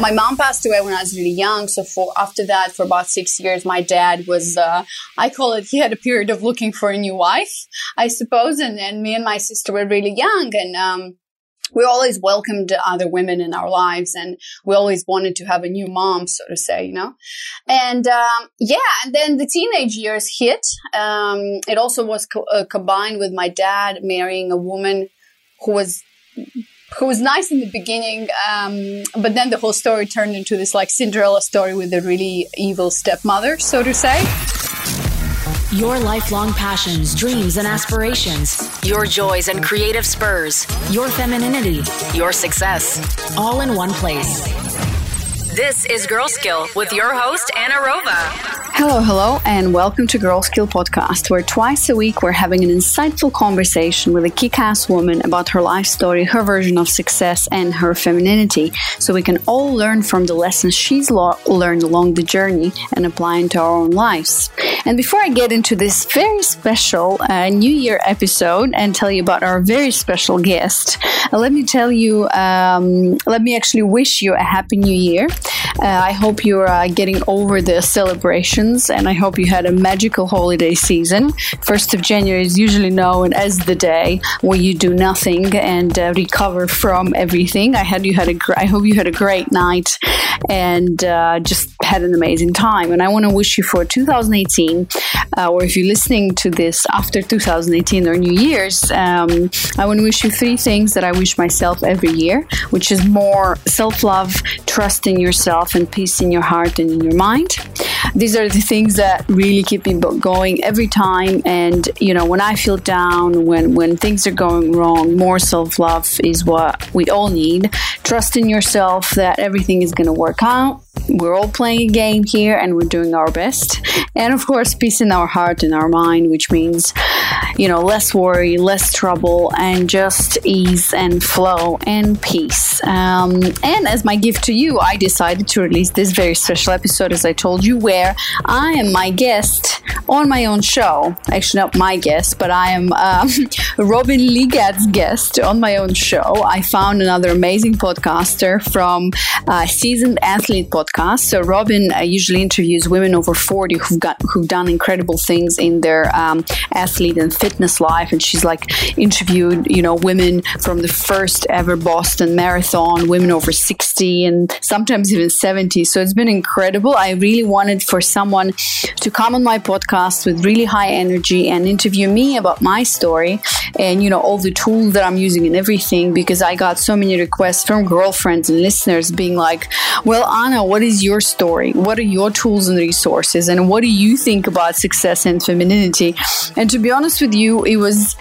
my mom passed away when I was really young. So for after that, for about six years, my dad was, uh, I call it, he had a period of looking for a new wife, I suppose. And, and me and my sister were really young and, um, we always welcomed other women in our lives and we always wanted to have a new mom, so to say, you know? And, um, yeah, and then the teenage years hit. Um, it also was co- uh, combined with my dad marrying a woman who was who was nice in the beginning, um, but then the whole story turned into this like Cinderella story with a really evil stepmother, so to say. Your lifelong passions, dreams, and aspirations. Your joys and creative spurs. Your femininity. Your success. All in one place. This is Girl Skill with your host, Anna Rova. Hello, hello, and welcome to Girl Skill Podcast, where twice a week we're having an insightful conversation with a kick ass woman about her life story, her version of success, and her femininity, so we can all learn from the lessons she's lo- learned along the journey and apply into our own lives. And before I get into this very special uh, New Year episode and tell you about our very special guest, uh, let me tell you, um, let me actually wish you a happy New Year. Uh, I hope you're uh, getting over the celebrations and I hope you had a magical holiday season. 1st of January is usually known as the day where you do nothing and uh, recover from everything. I had you had a gr- I hope you had a great night and just had an amazing time. And I want to wish you for 2018, uh, or if you're listening to this after 2018 or New Year's, um, I want to wish you three things that I wish myself every year, which is more self love, trust in yourself and peace in your heart and in your mind. These are the things that really keep me going every time. And you know, when I feel down, when when things are going wrong, more self love is what we all need. Trust in yourself that everything is going to work out we're all playing a game here and we're doing our best. And of course, peace in our heart and our mind, which means, you know, less worry, less trouble, and just ease and flow and peace. Um, and as my gift to you, I decided to release this very special episode, as I told you, where I am my guest on my own show. Actually, not my guest, but I am um, Robin Ligat's guest on my own show. I found another amazing podcaster from uh, Seasoned Athlete Podcast podcast. So Robin uh, usually interviews women over 40 who've got who've done incredible things in their um, athlete and fitness life, and she's like interviewed you know women from the first ever Boston Marathon, women over 60 and sometimes even 70. So it's been incredible. I really wanted for someone to come on my podcast with really high energy and interview me about my story and you know all the tools that I'm using and everything because I got so many requests from girlfriends and listeners being like, "Well, Anna, what is your story? What are your tools and resources? And what do you think about success and femininity? And to be honest with you, it was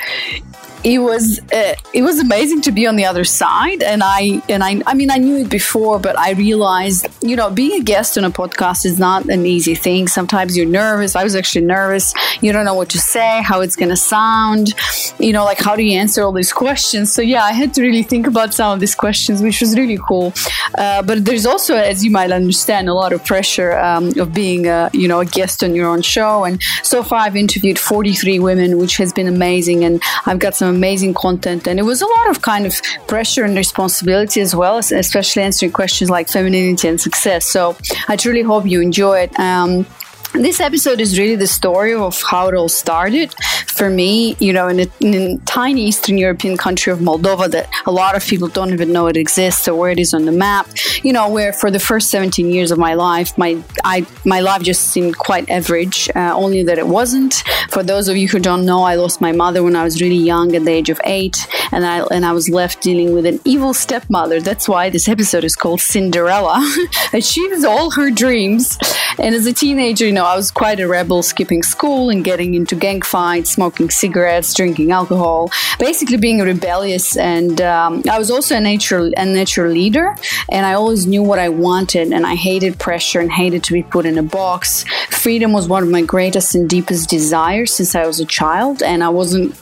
it was uh, it was amazing to be on the other side and i and i i mean i knew it before but i realized you know being a guest on a podcast is not an easy thing. Sometimes you're nervous. I was actually nervous. You don't know what to say how it's going to sound you know like how do you answer all these questions? So yeah i had to really think about some of these questions which was really cool. Uh, but there's also as you might understand a lot of pressure um, of being a you know a guest on your own show. And so far i've interviewed 43 women which has been amazing. And i've got some amazing content. And it was a lot of kind of pressure and responsibility as well, especially answering questions like femininity and success. So I truly hope you enjoy it. Um, this episode is really the story of how it all started for me you know in a, in a, tiny eastern european country of moldova that a lot of people don't even know it exists or where it is on the map. You know where for the first 17 years of my life my I, my life just seemed quite average uh, only that it wasn't. For those of you who don't know i lost my mother when i was really young at the age of eight and i and i was left dealing with an evil stepmother. That's why this episode is called cinderella. Achieved all her dreams and as a teenager you know know, I was quite a rebel, skipping school and getting into gang fights, smoking cigarettes, drinking alcohol, basically being rebellious. And um, I was also a natural, a natural leader, and I always knew what I wanted, and I hated pressure and hated to be put in a box. Freedom was one of my greatest and deepest desires since I was a child, and I wasn't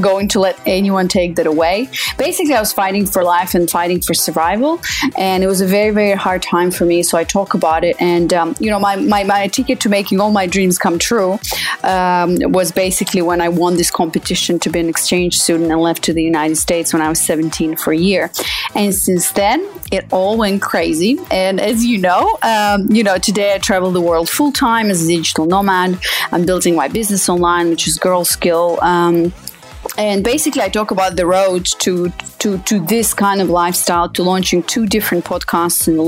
going to let anyone take that away. Basically, I was fighting for life and fighting for survival, and it was a very, very hard time for me. So I talk about it, and um, you know, my, my, my ticket to make making all my dreams come true um, was basically when I won this competition to be an exchange student and left to the United States when I was 17 for a year. And since then, it all went crazy. And as you know, um, you know, today I travel the world full time as a digital nomad. I'm building my business online, which is Girl Skill. Um, and basically i talk about the road to to to this kind of lifestyle to launching two different podcasts in the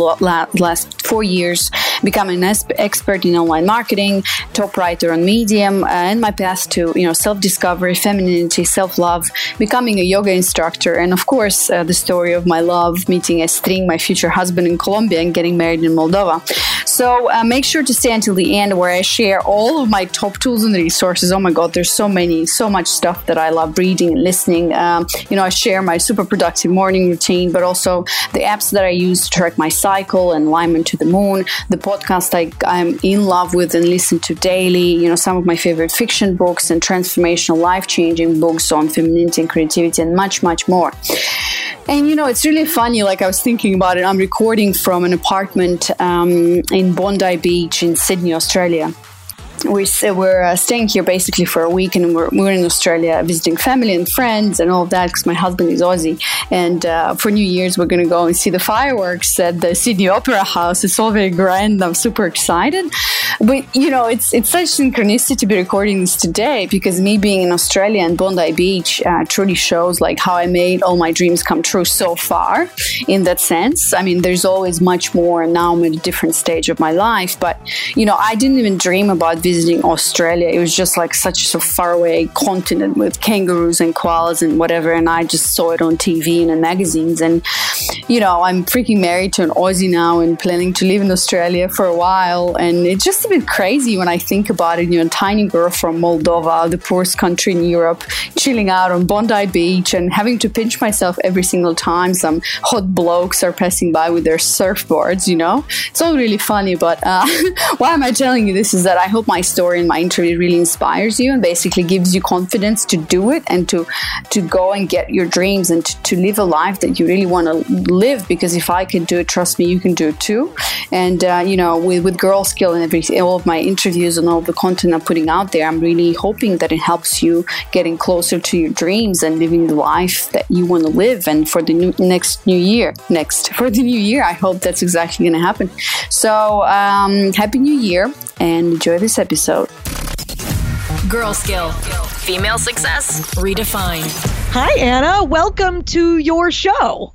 last four years becoming an expert in online marketing top writer on medium uh, and my path to you know self-discovery femininity self-love becoming a yoga instructor and of course uh, the story of my love meeting Estring, my future husband in colombia and getting married in moldova so uh, make sure to stay until the end where i share all of my top tools and resources oh my god there's so many so much stuff that i love reading and listening. Um, you know, I share my super productive morning routine, but also the apps that I use to track my cycle and alignment to the moon, the podcast I, I'm in love with and listen to daily, you know, some of my favorite fiction books and transformational, life changing books on femininity and creativity, and much, much more. And you know, it's really funny. Like I was thinking about it. I'm recording from an apartment um, in Bondi Beach in Sydney, Australia we we're uh, staying here basically for a week, and we're, we're in Australia visiting family and friends and all of that because my husband is Aussie. And uh, for New Year's, we're going to go and see the fireworks at the Sydney Opera House. It's all very grand. I'm super excited. But you know, it's it's such synchronicity to be recording this today because me being in Australia and Bondi Beach uh, truly shows like how I made all my dreams come true so far. In that sense, I mean, there's always much more. And now I'm at a different stage of my life, but you know, I didn't even dream about visiting Australia. It was just like such a far away continent with kangaroos and koalas and whatever. And I just saw it on TV and in magazines. And, you know, I'm freaking married to an Aussie now and planning to live in Australia for a while. And it just a bit crazy when I think about it. You know, a tiny girl from Moldova, the poorest country in Europe, chilling out on Bondi Beach and having to pinch myself every single time some hot blokes are passing by with their surfboards, you know? It's all really funny, but uh, why am I telling you this is that I hope my story and my interview really inspires you and basically gives you confidence to do it and to to go and get your dreams and to, to live a life that you really want to live because if I can do it trust me you can do it too and uh, you know with, with girl skill and every all of my interviews and all the content I'm putting out there I'm really hoping that it helps you getting closer to your dreams and living the life that you want to live and for the new, next new year next for the new year I hope that's exactly going to happen so um, happy new year and enjoy this episode. Girl Skill Female Success Redefined. Hi, Anna. Welcome to your show.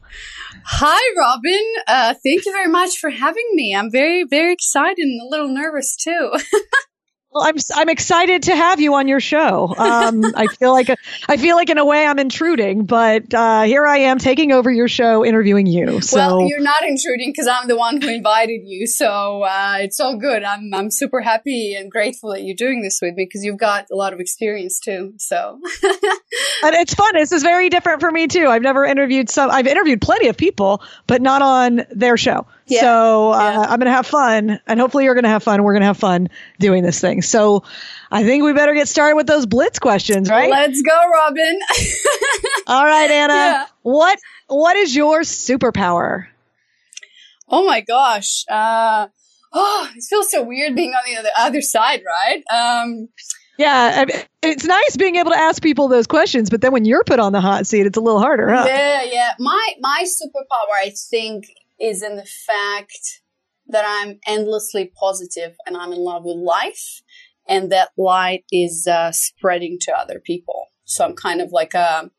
Hi, Robin. Uh, thank you very much for having me. I'm very, very excited and a little nervous too. Well, I'm I'm excited to have you on your show. Um, I feel like I feel like in a way I'm intruding, but uh, here I am taking over your show, interviewing you. So. Well, you're not intruding because I'm the one who invited you, so uh, it's all good. I'm I'm super happy and grateful that you're doing this with me because you've got a lot of experience too. So, and it's fun. This is very different for me too. I've never interviewed some. I've interviewed plenty of people, but not on their show. Yeah. So uh, yeah. I'm going to have fun, and hopefully you're going to have fun. We're going to have fun doing this thing. So I think we better get started with those blitz questions, right? Let's go, Robin. All right, Anna. Yeah. What What is your superpower? Oh my gosh. Uh, oh, it feels so weird being on the other, other side, right? Um, yeah, it's nice being able to ask people those questions, but then when you're put on the hot seat, it's a little harder, huh? Yeah, yeah. My my superpower, I think, is in the fact that I'm endlessly positive and I'm in love with life, and that light is uh, spreading to other people. So I'm kind of like a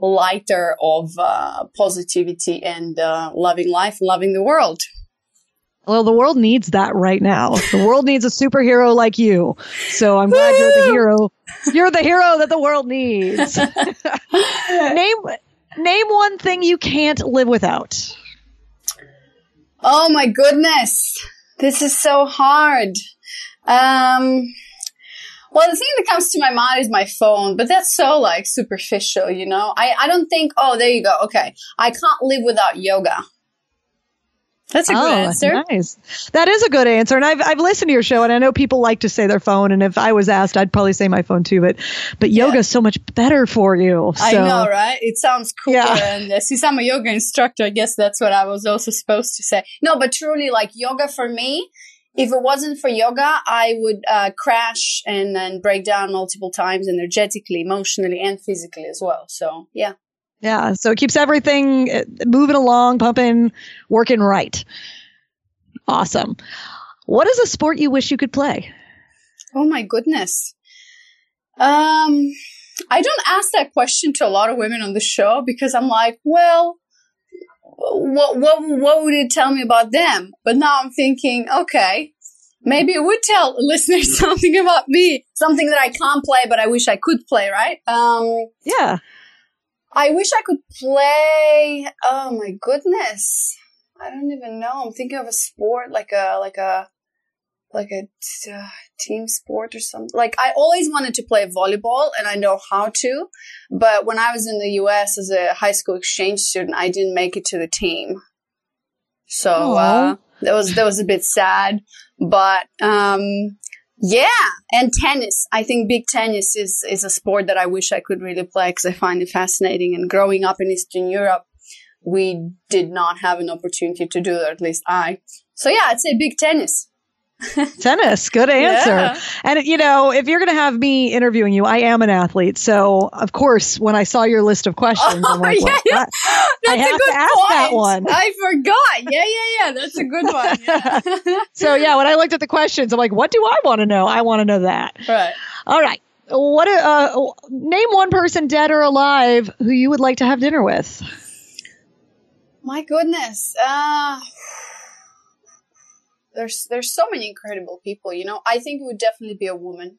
lighter of uh, positivity and uh, loving life, loving the world. Well, the world needs that right now. The world needs a superhero like you. So I'm glad you're the hero. You're the hero that the world needs. name name one thing you can't live without. Oh my goodness. This is so hard. Um, well, the thing that comes to my mind is my phone, but that's so like superficial, you know? I, I don't think, oh, there you go. Okay. I can't live without yoga. That's a oh, good answer. Nice. That is a good answer. And I've, I've listened to your show and I know people like to say their phone. And if I was asked, I'd probably say my phone too. But but yeah. yoga is so much better for you. So. I know, right? It sounds cool. Yeah. And uh, since I'm a yoga instructor, I guess that's what I was also supposed to say. No, but truly, like yoga for me, if it wasn't for yoga, I would uh, crash and then break down multiple times energetically, emotionally, and physically as well. So, yeah. Yeah. So it keeps everything uh, moving along, pumping, working right. Awesome. What is a sport you wish you could play? Oh my goodness. Um, I don't ask that question to a lot of women on the show because I'm like, well, what what what would it tell me about them? But now I'm thinking, okay, maybe it would tell listeners something about me, something that I can't play, but I wish I could play, right? Um, yeah. I wish I could play. Oh my goodness, I don't even know. I'm thinking of a sport like a like a like a uh, team sport or something. Like I always wanted to play volleyball and I know how to, but when I was in the US as a high school exchange student, I didn't make it to the team. So uh, that was that was a bit sad, but um, yeah, and tennis. I think big tennis is is a sport that I wish I could really play because I find it fascinating. And growing up in Eastern Europe, we did not have an opportunity to do that. At least I. So yeah, I'd say big tennis. Tennis, good answer. Yeah. And you know, if you're going to have me interviewing you, I am an athlete, so of course, when I saw your list of questions, oh, I'm like, well, yeah, that, I have to ask point. that one. I forgot. Yeah, yeah, yeah. That's a good one. Yeah. so yeah, when I looked at the questions, I'm like, what do I want to know? I want to know that. Right. All right. What? Uh, name one person, dead or alive, who you would like to have dinner with. My goodness. Uh there's there's so many incredible people you know? I think it would definitely be a woman.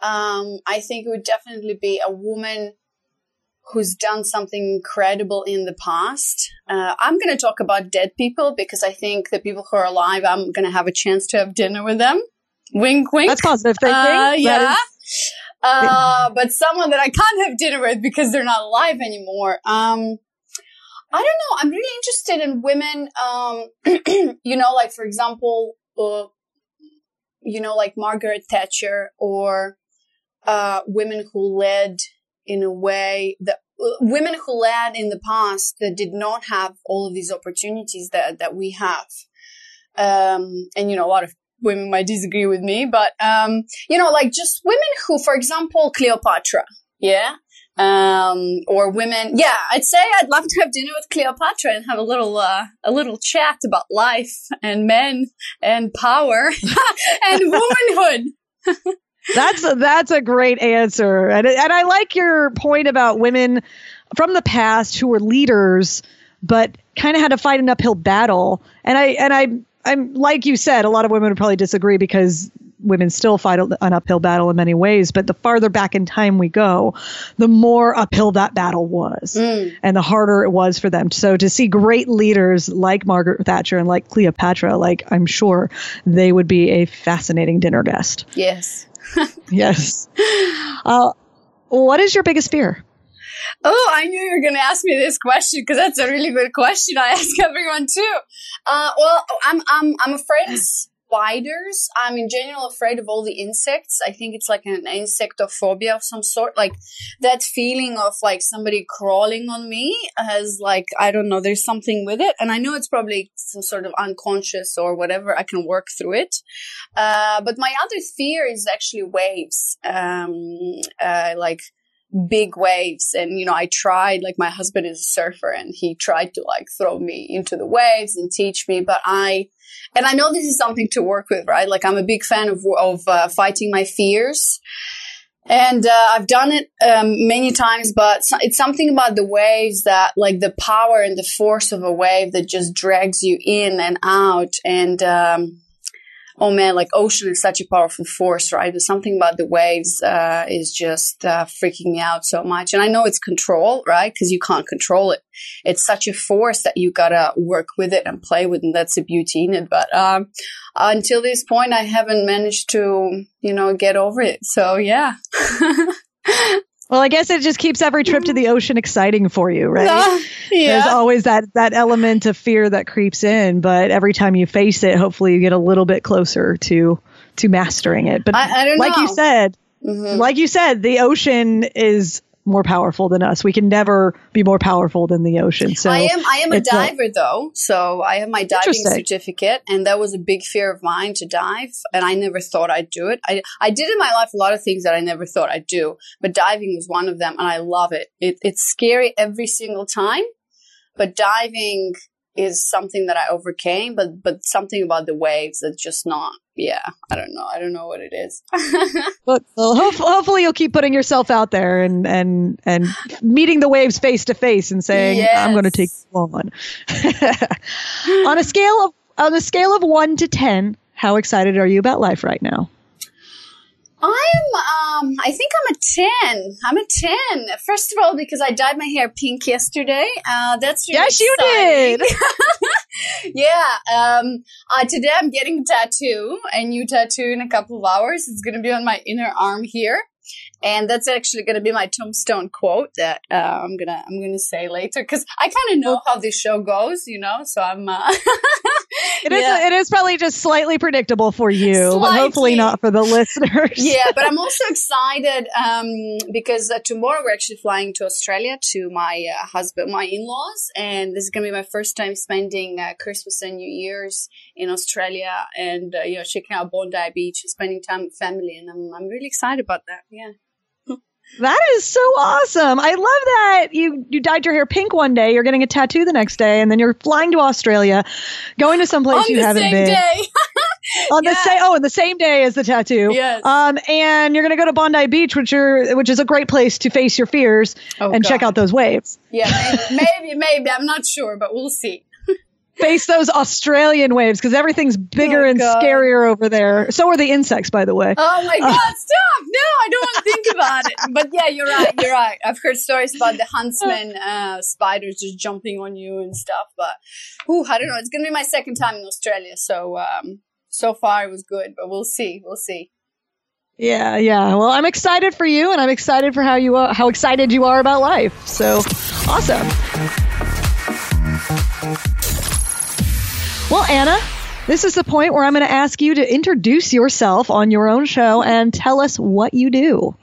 Um, i think it would definitely be a woman who's done something incredible in the past. Uh, i'm going to talk about dead people because i think the people who are alive i'm going to have a chance to have dinner with them. Wink wink. That's positive thinking. Uh, yeah. Uh, but someone that i can't have dinner with because they're not alive anymore. Um, I don't know. I'm really interested in women. Um, you know, like for example, uh, you know, like Margaret Thatcher or uh, women who led in a way that uh, women who led in the past that did not have all of these opportunities that that we have. Um, and you know, a lot of women might disagree with me, but um, you know, like just women who, for example, Cleopatra. Yeah um, or women. Yeah, I'd say I'd love to have dinner with Cleopatra and have a little, uh, a little chat about life and men and power and womanhood. that's a, that's a great answer, and and I like your point about women from the past who were leaders, but kind of had to fight an uphill battle. And I and I I'm like you said, a lot of women would probably disagree because women still fight an uphill battle in many ways, but the farther back in time we go, the more uphill that battle was mm. and the harder it was for them. So to see great leaders like Margaret Thatcher and like Cleopatra, like I'm sure they would be a fascinating dinner guest. Yes. yes. Uh, what is your biggest fear? Oh, I knew you were going to ask me this question because that's a really good question. I ask everyone too. Uh, well, I'm I'm I'm afraid of spiders. I'm in general afraid of all the insects. I think it's like an insectophobia of some sort. Like that feeling of like somebody crawling on me has like, I don't know, there's something with it. And I know it's probably some sort of unconscious or whatever. I can work through it. Uh, but my other fear is actually waves. Um, uh, like, big waves and you know i tried like my husband is a surfer and he tried to like throw me into the waves and teach me but i and I know this is something to work with, right? Like I'm a big fan of, of uh, fighting my fears. And uh, I've done it um, many times, but it's something about the waves that, like the power and the force of a wave that just drags you in and out. And um, oh man, like ocean is such a powerful force, right? But something about the waves uh, is just uh, freaking me out so much. And I know it's control, right? Because you can't control it. It's such a force that you gotta work with it and play with, and that's the beauty in it. But um, until this point, I haven't managed to, you know, get over it. So yeah. Well, I guess it just keeps every trip to the ocean exciting for you, right? Uh, yeah. There's always that that element of fear that creeps in, but every time you face it, hopefully you get a little bit closer to to mastering it. But I, I like know. you said, mm-hmm. like you said, the ocean is more powerful than us. We can never be more powerful than the ocean. So I am I am a diver though. So I have my diving certificate and that was a big fear of mine to dive and I never thought I'd do it. I I did in my life a lot of things that I never thought I'd do, but diving was one of them and I love it. it it's scary every single time, but diving is something that I overcame, but but something about the waves that's just not. Yeah, I don't know. I don't know what it is. but well, hopefully you'll keep putting yourself out there and and and meeting the waves face to face and saying, yes. "I'm going to take you on." on a scale of on a scale of one to ten, how excited are you about life right now? I'm, um, I think I'm a 10. I'm a 10. First of all, because I dyed my hair pink yesterday. Uh, that's really Yes, exciting. you did. yeah. Um, uh, today I'm getting a tattoo, a new tattoo in a couple of hours. It's going to be on my inner arm here and that's actually going to be my tombstone quote that uh, I'm gonna I'm gonna say later because I kind of know how this show goes, you know. So I'm. Uh, it is yeah. it is probably just slightly predictable for you, slightly. but hopefully not for the listeners. yeah, but I'm also excited um, because uh, tomorrow we're actually flying to Australia to my uh, husband, my in-laws, and this is gonna be my first time spending uh, Christmas and New Year's in Australia, and uh, you know checking out Bondi Beach, spending time with family, and I'm I'm really excited about that. Yeah. That is so awesome. I love that you you dyed your hair pink one day, you're getting a tattoo the next day, and then you're flying to Australia, going to someplace you haven't been. on the same oh, on the same day as the tattoo. Yes. Um, and you're gonna go to Bondi Beach, which are which is a great place to face your fears oh, and God. check out those waves. Yeah, maybe, maybe, maybe. I'm not sure, but we'll see face those Australian waves because everything's bigger oh, and God. scarier over there. So are the insects, by the way. Oh my God, uh, stop! No, I don't want to think about it. But yeah, you're right. You're right. I've heard stories about the huntsman uh, spiders just jumping on you and stuff. But ooh, I don't know. It's gonna be my second time in Australia, so um, so far it was good. But we'll see. We'll see. Yeah, yeah. Well, I'm excited for you, and I'm excited for how you are, how excited you are about life. So awesome. Well, Anna, this is the point where I'm going to ask you to introduce yourself on your own show and tell us what you do.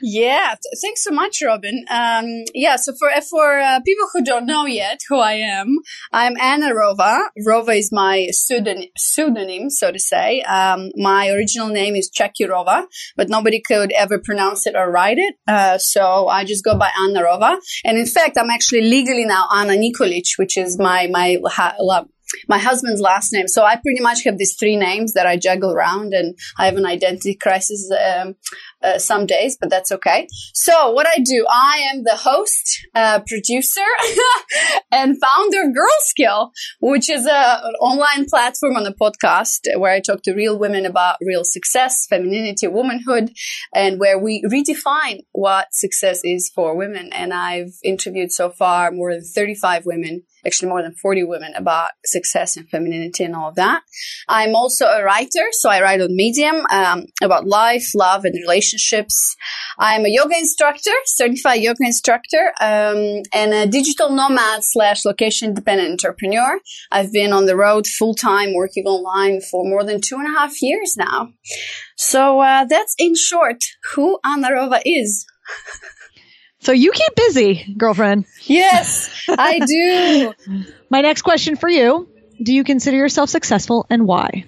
Yeah, thanks so much, Robin. Um, yeah, so for for uh, people who don't know yet who I am, I'm Anna Rova. Rova is my pseudonym, pseudonym so to say. Um, my original name is Chakirova, but nobody could ever pronounce it or write it, uh, so I just go by Anna Rova. And in fact, I'm actually legally now Anna Nikolic, which is my my ha- my husband's last name. So I pretty much have these three names that I juggle around, and I have an identity crisis um, uh, some days, but that's okay. So what I do, I am the host, uh, producer, and founder of Girl Skill, which is a, an online platform on the podcast where I talk to real women about real success, femininity, womanhood, and where we redefine what success is for women. And I've interviewed so far more than 35 women actually more than 40 women about success and femininity and all of that. I'm also a writer, so I write on Medium um, about life, love, and relationships. I'm a yoga instructor, certified yoga instructor, um, and a digital nomad slash location dependent entrepreneur. I've been on the road full time working online for more than two and a half years now. So uh, that's in short who Anna Rova is. So you keep busy, girlfriend. Yes, I do. My next question for you Do you consider yourself successful and why?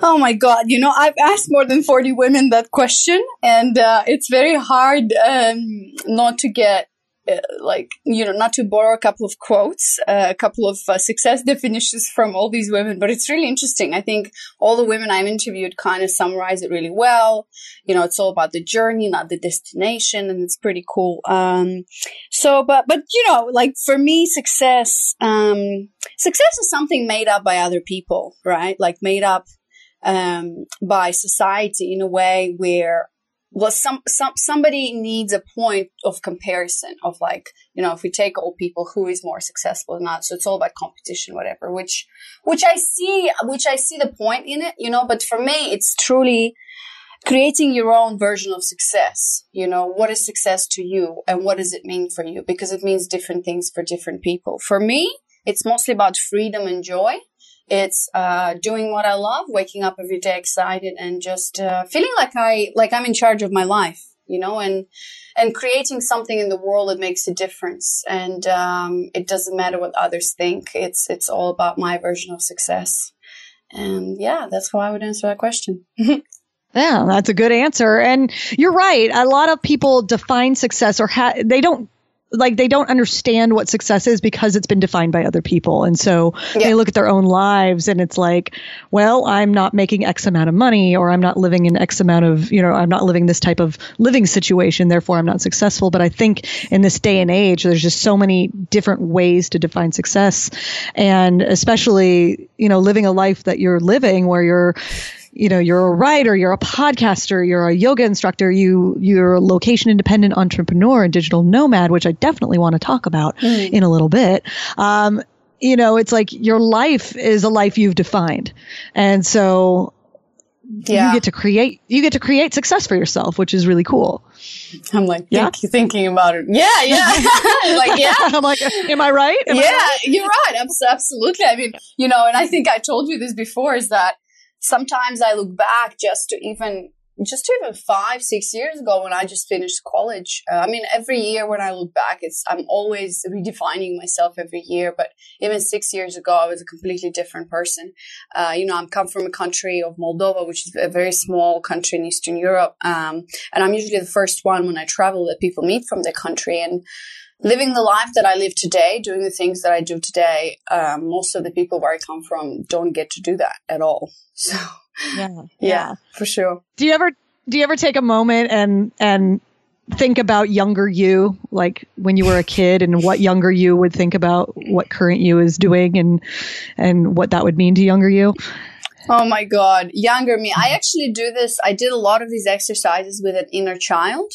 Oh my God. You know, I've asked more than 40 women that question, and uh, it's very hard um, not to get uh, like you know not to borrow a couple of quotes uh, a couple of uh, success definitions from all these women but it's really interesting. I think all the women i've interviewed kind of summarize it really well. You know it's all about the journey not the destination and it's pretty cool. Um, so but but you know like for me success um, success is something made up by other people right? Like made up um, by society in a way where well some, some somebody needs a point of comparison of like you know if we take all people who is more successful or not? So it's all about competition whatever which which i see which i see the point in it you know but for me it's truly creating your own version of success. You know what is success to you and what does it mean for you? Because it means different things for different people. For me it's mostly about freedom and joy it's uh, doing what I love, waking up every day excited, and just uh, feeling like I like I'm in charge of my life. you know, and and creating something in the world that makes a difference. And um, it doesn't matter what others think. It's it's all about my version of success. And yeah, that's how I would answer that question. Yeah, that's a good answer. And you're right. A lot of people define success or ha- they don't like they don't understand what success is because it's been defined by other people. And so yeah. they look at their own lives and it's like, well, I'm not making X amount of money or I'm not living in X amount of, you know, I'm not living this type of living situation, therefore I'm not successful. But I think in this day and age, there's just so many different ways to define success. And especially, you know, living a life that you're living where you're you know you're a writer you're a podcaster you're a yoga instructor you you're a location independent entrepreneur and digital nomad which i definitely want to talk about mm. in a little bit. Um, you know it's like your life is a life you've defined. And so yeah. you get to create you get to create success for yourself which is really cool. I'm like yeah? Think, thinking about it. Yeah yeah. Like yeah. I'm like am i right? Am yeah I right? you're right. Absolutely. I mean you know and i think i told you this before is that sometimes I look back just to even just to even five, six years ago when I just finished college. Uh, I mean, every year when I look back, it's I'm always redefining myself every year. But even six years ago, I was a completely different person. Uh, you know, I'm come from a country of Moldova, which is a very small country in Eastern Europe, um, and I'm usually the first one when I travel that people meet from the country and living the life that I live today, doing the things that I do today, um, most of the people where I come from don't get to do that at all. So, yeah, yeah, yeah, for sure. Do you ever do you ever take a moment and and think about younger you, like when you were a kid, and what younger you would think about what current you is doing, and and what that would mean to younger you? Oh my God, younger me. I actually do this. I did a lot of these exercises with an inner child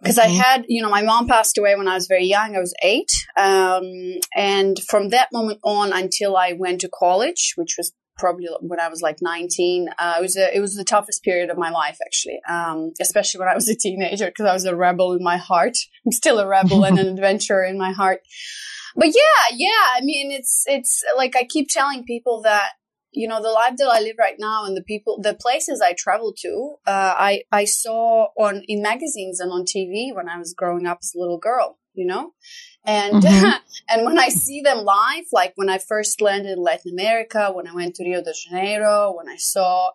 because I had, you know, my mom passed away when I was very young. I was eight. Um, and from that moment on until I went to college, which was probably when I was like 19, uh, it was a, it was the toughest period of my life, actually. Um, especially when I was a teenager, because I was a rebel in my heart. I'm still a rebel and an adventurer in my heart. But yeah, yeah. I mean, it's, it's like I keep telling people that you know the life that I live right now and the people, the places I travel to, uh, I I saw on in magazines and on TV when I was growing up as a little girl. You know, and mm-hmm. and when I see them live, like when I first landed in Latin America, when I went to Rio de Janeiro, when I saw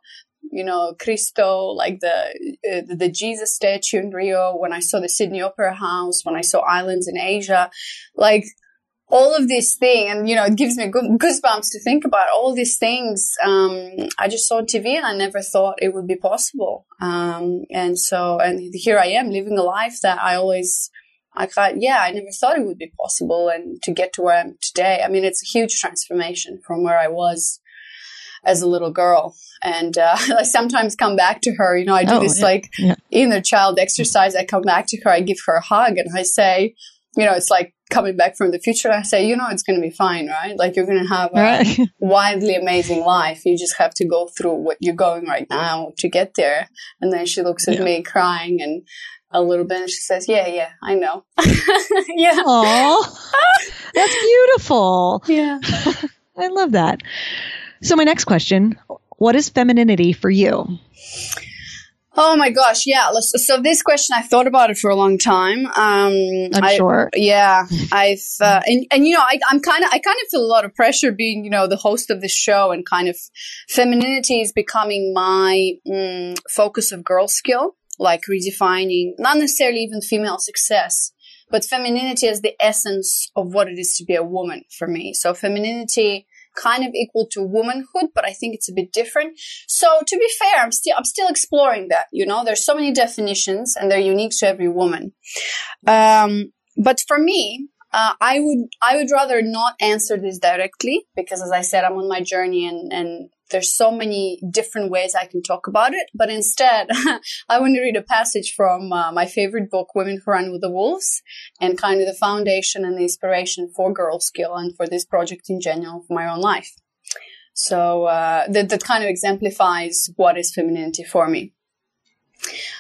you know Cristo, like the uh, the Jesus statue in Rio, when I saw the Sydney Opera House, when I saw islands in Asia, like all of these things, and you know, it gives me goosebumps to think about all these things. Um, I just saw on TV, and I never thought it would be possible. Um, and so, and here I am living a life that I always, I thought, yeah, I never thought it would be possible, and to get to where I am today. I mean, it's a huge transformation from where I was as a little girl. And uh, I sometimes come back to her. You know, I do oh, this yeah, like yeah. inner child exercise. I come back to her, I give her a hug, and I say, you know, it's like coming back from the future, I say, you know, it's going to be fine, right? Like you're going to have a right. wildly amazing life. You just have to go through what you're going right now to get there. And then she looks at yeah. me crying and a little bit and she says, yeah, yeah, I know. yeah. That's beautiful. Yeah. I love that. So my next question, what is femininity for you? Oh my gosh, yeah. So this question, I thought about it for a long time. Um, I'm I, sure. Yeah, I've uh, and and you know, I, am kind of I kind of feel a lot of pressure being you know the host of this show and kind of femininity is becoming my mm, focus of girl skill, like redefining not necessarily even female success, but femininity as the essence of what it is to be a woman for me. So femininity kind of equal to womanhood, but I think it's a bit different. So to be fair, I'm still I'm still exploring that. You know, there's so many definitions, and they're unique to every woman. Um, but for me, uh, I would I would rather not answer this directly because, as I said, I'm on my journey, and and there's so many different ways I can talk about it. But instead, I want to read a passage from uh, my favorite book, Women Who Run with the Wolves, and kind of the foundation and the inspiration for Girl Skill and for this project in general for my own life. So uh, that, that kind of exemplifies what is femininity for me.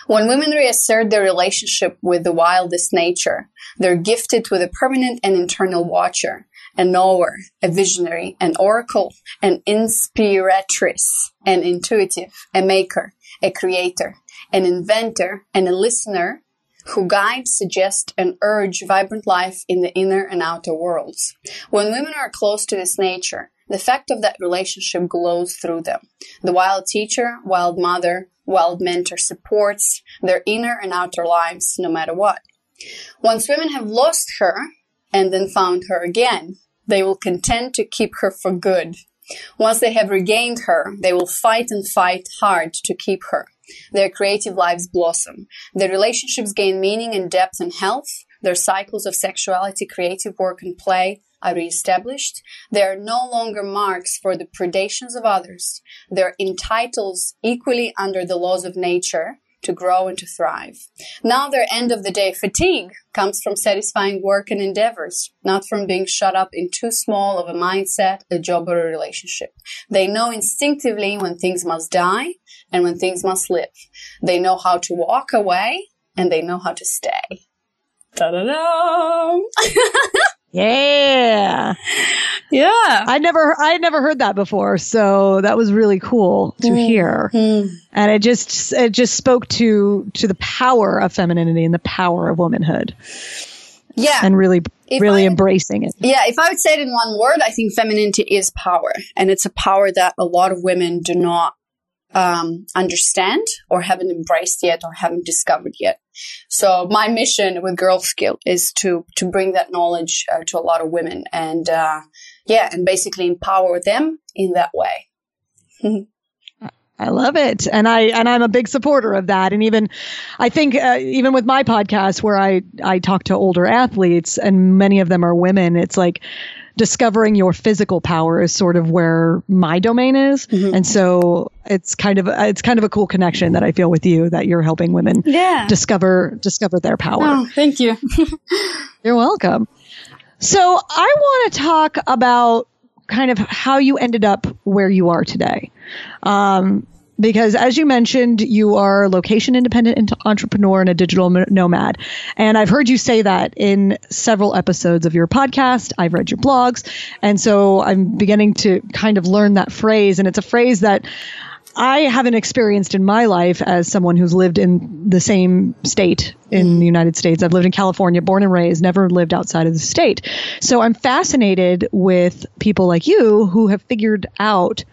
When women reassert their relationship with the wildest nature, they're gifted with a permanent and internal watcher a knower, a visionary, an oracle, an inspiratrice, an intuitive, a maker, a creator, an inventor, and a listener who guides, suggest, and urge vibrant life in the inner and outer worlds. When women are close to this nature, the fact of that relationship glows through them. The wild teacher, wild mother, wild mentor supports their inner and outer lives no matter what. Once women have lost her and then found her again, they will contend to keep her for good. Once they have regained her, they will fight and fight hard to keep her. Their creative lives blossom. Their relationships gain meaning and depth and health. Their cycles of sexuality, creative work, and play are reestablished. They are no longer marks for the predations of others. They're entitled equally under the laws of nature to grow and to thrive. Now their end of the day fatigue comes from satisfying work and endeavors, not from being shut up in too small of a mindset, a job, or a relationship. They know instinctively when things must die and when things must live. They know how to walk away and they know how to stay. Da-da-da! yeah. Yeah. I never I had never heard that before, so that was really cool to mm. hear. Mm. And it just it just spoke to to the power of femininity and the power of womanhood. Yeah. And really if really I, embracing it. Yeah, if I would say it in one word, I think femininity is power. And it's a power that a lot of women do not um, understand or haven't embraced yet or haven't discovered yet. So my mission with Girl Skill is to to bring that knowledge uh, to a lot of women and uh, yeah, and basically empower them in that way. I love it, and I and I'm a big supporter of that. And even, I think uh, even with my podcast where I I talk to older athletes, and many of them are women, it's like discovering your physical power is sort of where my domain is. Mm-hmm. and so it's kind of it's kind of a cool connection that i feel with you that you're helping women yeah. discover discover their power. Oh, thank you. You're welcome. So i want to talk about kind of how you ended up where you are today. Um, because as you mentioned, you are location independent entrepreneur and a digital nomad. And I've heard you say that in several episodes of your podcast. I've read your blogs. And so I'm beginning to kind of learn that phrase. And it's a phrase that I haven't experienced in my life as someone who's lived in the same state in the United States. I've lived in California, born and raised, never lived outside of the state. So I'm fascinated with people like you who have figured out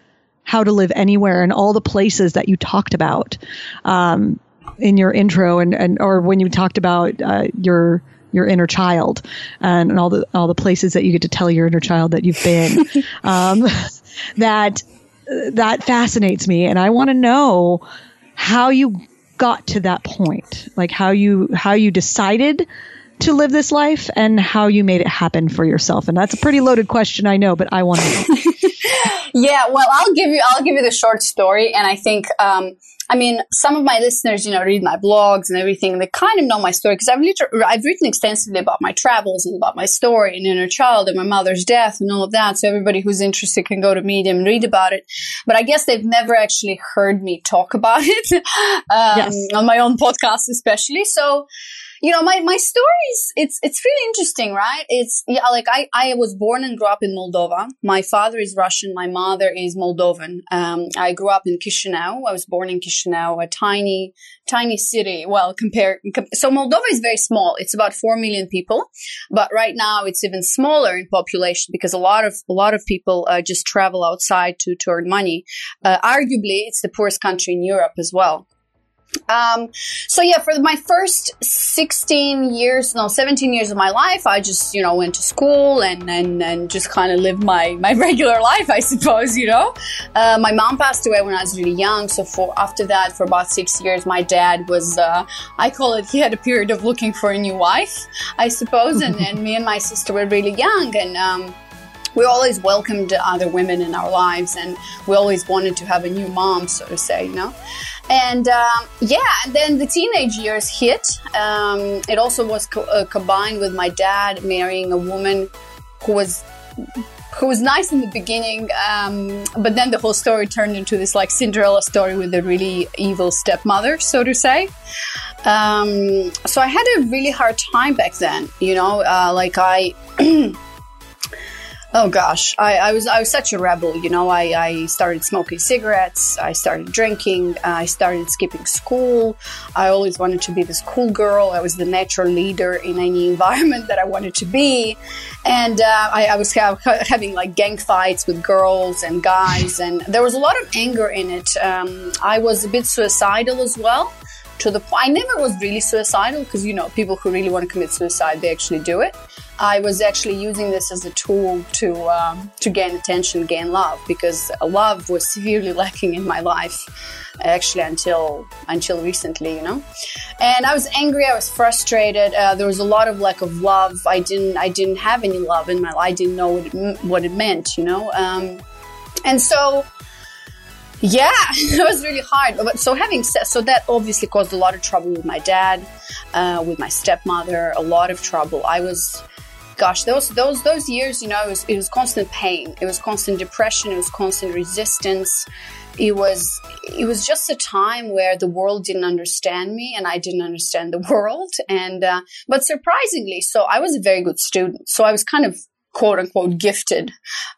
how to live anywhere and all the places that you talked about um, in your intro and, and or when you talked about uh, your your inner child and, and, all the all the places that you get to tell your inner child that you've been um, that that fascinates me. And I want to know how you got to that point like how you how you decided to live this life and how you made it happen for yourself and that's a pretty loaded question I know but I want to know Yeah, well, I'll give you I'll give you the short story, and I think um, I mean some of my listeners, you know, read my blogs and everything, and they kind of know my story because I've liter- I've written extensively about my travels and about my story and inner child and my mother's death and all of that. So everybody who's interested can go to Medium and read about it. But I guess they've never actually heard me talk about it um, yes. on my own podcast, especially. So you know, my, my stories, it's, it's really interesting, right? It's, yeah, like I, I was born and grew up in Moldova. My father is Russian. My mother is Moldovan. Um, I grew up in Chisinau. I was born in Chisinau, a tiny, tiny city. Well, compared, so Moldova is very small. It's about 4 million people, but right now it's even smaller in population because a lot of, a lot of people uh, just travel outside to, to earn money. Uh, arguably, it's the poorest country in Europe as well. Um, so yeah, for my first 16 years, no, 17 years of my life, I just, you know, went to school and, and, and just kind of lived my, my regular life, I suppose, you know. Uh, my mom passed away when I was really young. So for, after that, for about six years, my dad was, uh, I call it, he had a period of looking for a new wife, I suppose. and, and me and my sister were really young and, um, we always welcomed other women in our lives and we always wanted to have a new mom, so to say, you know. And um, yeah, and then the teenage years hit. Um, it also was co- uh, combined with my dad marrying a woman who was who was nice in the beginning, um, but then the whole story turned into this like Cinderella story with a really evil stepmother, so to say. Um, so I had a really hard time back then, you know, uh, like I. Oh gosh, I, I, was I was such a rebel. You know, I, I started smoking cigarettes. I started drinking. I started skipping school. I always wanted to be this cool girl. I was the natural leader in any environment that I wanted to be, and uh, I, I, was ha- having like gang fights with girls and guys, and there was a lot of anger in it. Um, I was a bit suicidal as well to the point I never was really suicidal because you know people who really want to commit suicide they actually do it. I was actually using this as a tool to um, to gain attention, gain love because love was severely lacking in my life actually until until recently, you know. And I was angry, I was frustrated. Uh, there was a lot of lack of love. I didn't I didn't have any love in my life. I didn't know what it, what it meant, you know. Um, and so yeah, it was really hard. But so having said, so that obviously caused a lot of trouble with my dad, uh, with my stepmother, a lot of trouble. I was, gosh, those those those years, you know, it was it was constant pain, it was constant depression, it was constant resistance. It was it was just a time where the world didn't understand me and I didn't understand the world. And uh, but surprisingly, so I was a very good student. So I was kind of quote unquote gifted.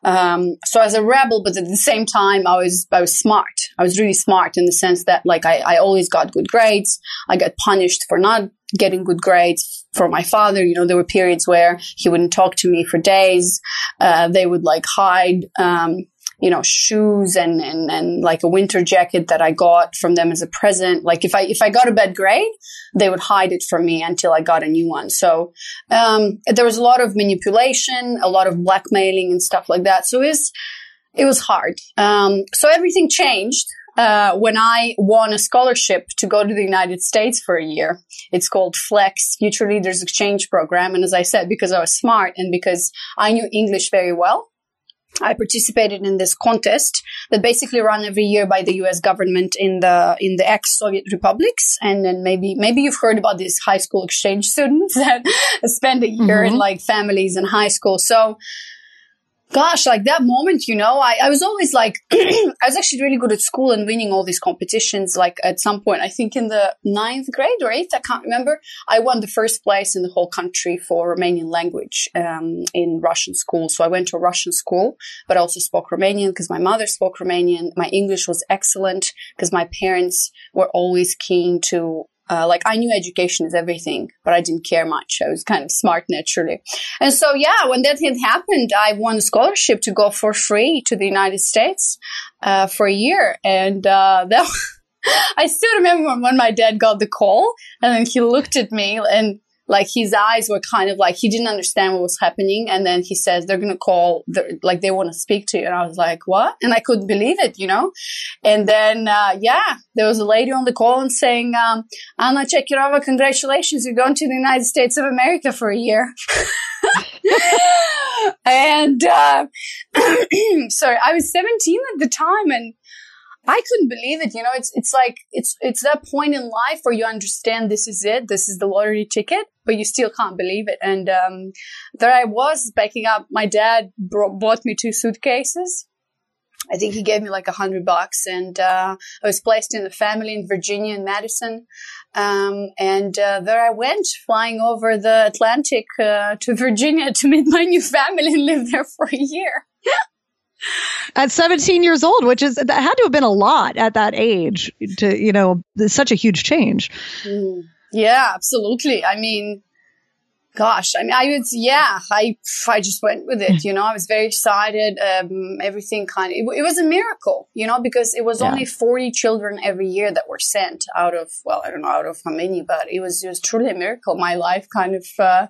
Um, so as a rebel, but at the same time, I was, I was smart. I was really smart in the sense that like I, I always got good grades. I got punished for not getting good grades for my father. You know, there were periods where he wouldn't talk to me for days. Uh, they would like hide, um, you know, shoes and, and, and like a winter jacket that I got from them as a present. Like if I, if I got a bad grade, they would hide it from me until I got a new one. So, um, there was a lot of manipulation, a lot of blackmailing and stuff like that. So it was, it was hard. Um, so everything changed. Uh, when I won a scholarship to go to the United States for a year. It's called FLEX, Future Leaders Exchange Program. And as I said, because I was smart and because I knew English very well, I participated in this contest that basically run every year by the U.S. government in the in the ex-Soviet republics, and then maybe maybe you've heard about these high school exchange students that spend a year mm-hmm. in like families in high school. So gosh, like that moment, you know, I, I was always like, I was actually really good at school and winning all these competitions. Like at some point, I think in the ninth grade or eighth, I can't remember, I won the first place in the whole country for Romanian language um, in Russian school. So I went to a Russian school, but I also spoke Romanian because my mother spoke Romanian. My English was excellent because my parents were always keen to uh, like I knew education is everything, but I didn't care much. I was kind of smart naturally. And so, yeah, when that had happened, I won a scholarship to go for free to the United States, uh, for a year. And, uh, that, I still remember when my dad got the call and then he looked at me and like his eyes were kind of like he didn't understand what was happening. And then he says they're gonna call like they want to speak to you. And i was like what? And i couldn't believe it you know? And then uh, yeah there was a lady on the call and saying um, anna chekirova congratulations. You're going to the united states of america for a year. And uh, sorry i was 17 at the time and I couldn't believe it. You know, it's, it's like, it's, it's that point in life where you understand this is it. This is the lottery ticket, but you still can't believe it. And, um, there I was backing up. My dad brought, bought me two suitcases. I think he gave me like a hundred bucks and, uh, I was placed in a family in Virginia and Madison. Um, and, uh, there I went flying over the Atlantic, uh, to Virginia to meet my new family and live there for a year. at 17 years old, which is that had to have been a lot at that age to, you know, such a huge change. Mm. Yeah, absolutely. I mean, gosh, I mean, I would, yeah, I, I just went with it. You know, I was very excited. Um, everything kind of, it, it, was a miracle, you know, because it was yeah. only 40 children every year that were sent out of, well, I don't know out of how many, but it was, it was truly a miracle. My life kind of, uh,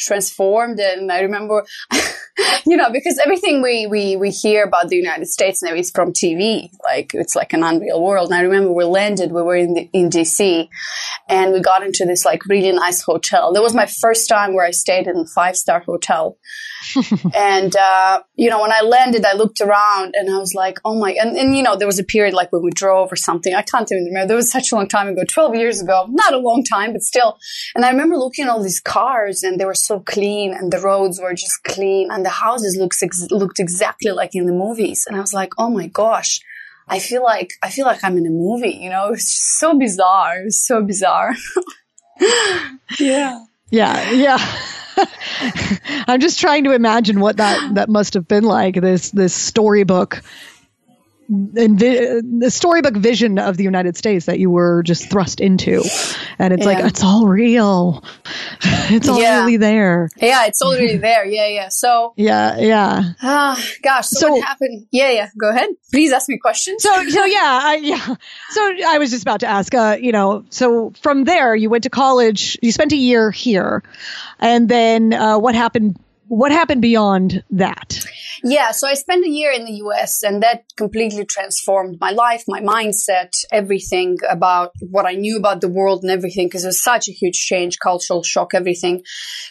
transformed. And I remember, you know, because everything we, we, we hear about the United States now is from TV. Like it's like an unreal world. And I remember we landed, we were in, the, in DC and we got into this like really nice hotel. That was my first time where I stayed in a five star hotel. and, uh, you know, when I landed, I looked around and I was like, oh my, and, and, you know, there was a period like when we drove or something. I can't even remember. There was such a long time ago, 12 years ago. Not a long time, but still. And I remember looking at all these cars and they were so clean and the roads were just clean and the houses looks ex- looked exactly like in the movies. And I was like, oh my gosh, I feel like I feel like I'm in a movie. You know, it's just so bizarre. It's so bizarre. yeah. Yeah. Yeah. I'm just trying to imagine what that that must have been like. This this storybook the storybook vision of the United States that you were just thrust into. And it's yeah. like, it's all real. It's all yeah. really there. Yeah, it's all really there. Yeah, yeah. So, yeah, yeah. Ah, gosh. So, so, what happened? Yeah, yeah. Go ahead. Please ask me questions. So, so yeah, I, yeah. So I was just about to ask, uh, you know, so from there you went to college, you spent a year here. And then uh, what happened? What happened beyond that? Yeah, so I spent a year in the US and that completely transformed my life, my mindset, everything about what I knew about the world and everything because it was such a huge change, cultural shock, everything.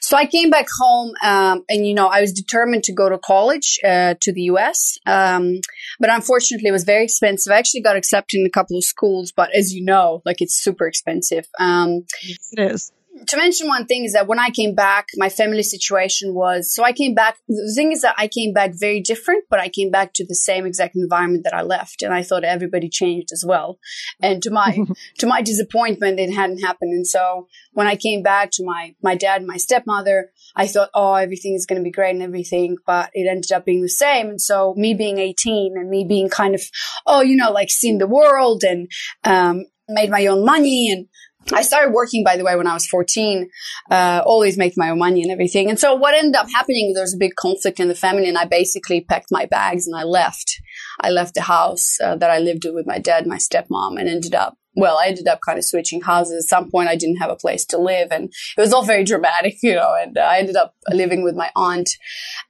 So I came back home um, and, you know, I was determined to go to college uh, to the US. Um, but unfortunately, it was very expensive. I actually got accepted in a couple of schools, but as you know, like it's super expensive. Um, it is to mention one thing is that when I came back, my family situation was so I came back. The thing is that I came back very different, but I came back to the same exact environment that I left, and I thought everybody changed as well. And to my to my disappointment, it hadn't happened. And so when I came back to my my dad and my stepmother, I thought, oh, everything is going to be great and everything, but it ended up being the same. And so me being 18 and me being kind of, oh, you know, like seeing the world and um, made my own money and I started working, by the way, when I was 14, uh, always make my own money and everything. And so what ended up happening, there was a big conflict in the family and I basically packed my bags and I left. I left the house uh, that I lived with my dad, my stepmom and ended up well, I ended up kind of switching houses. At some point, I didn't have a place to live, and it was all very dramatic, you know. And I ended up living with my aunt.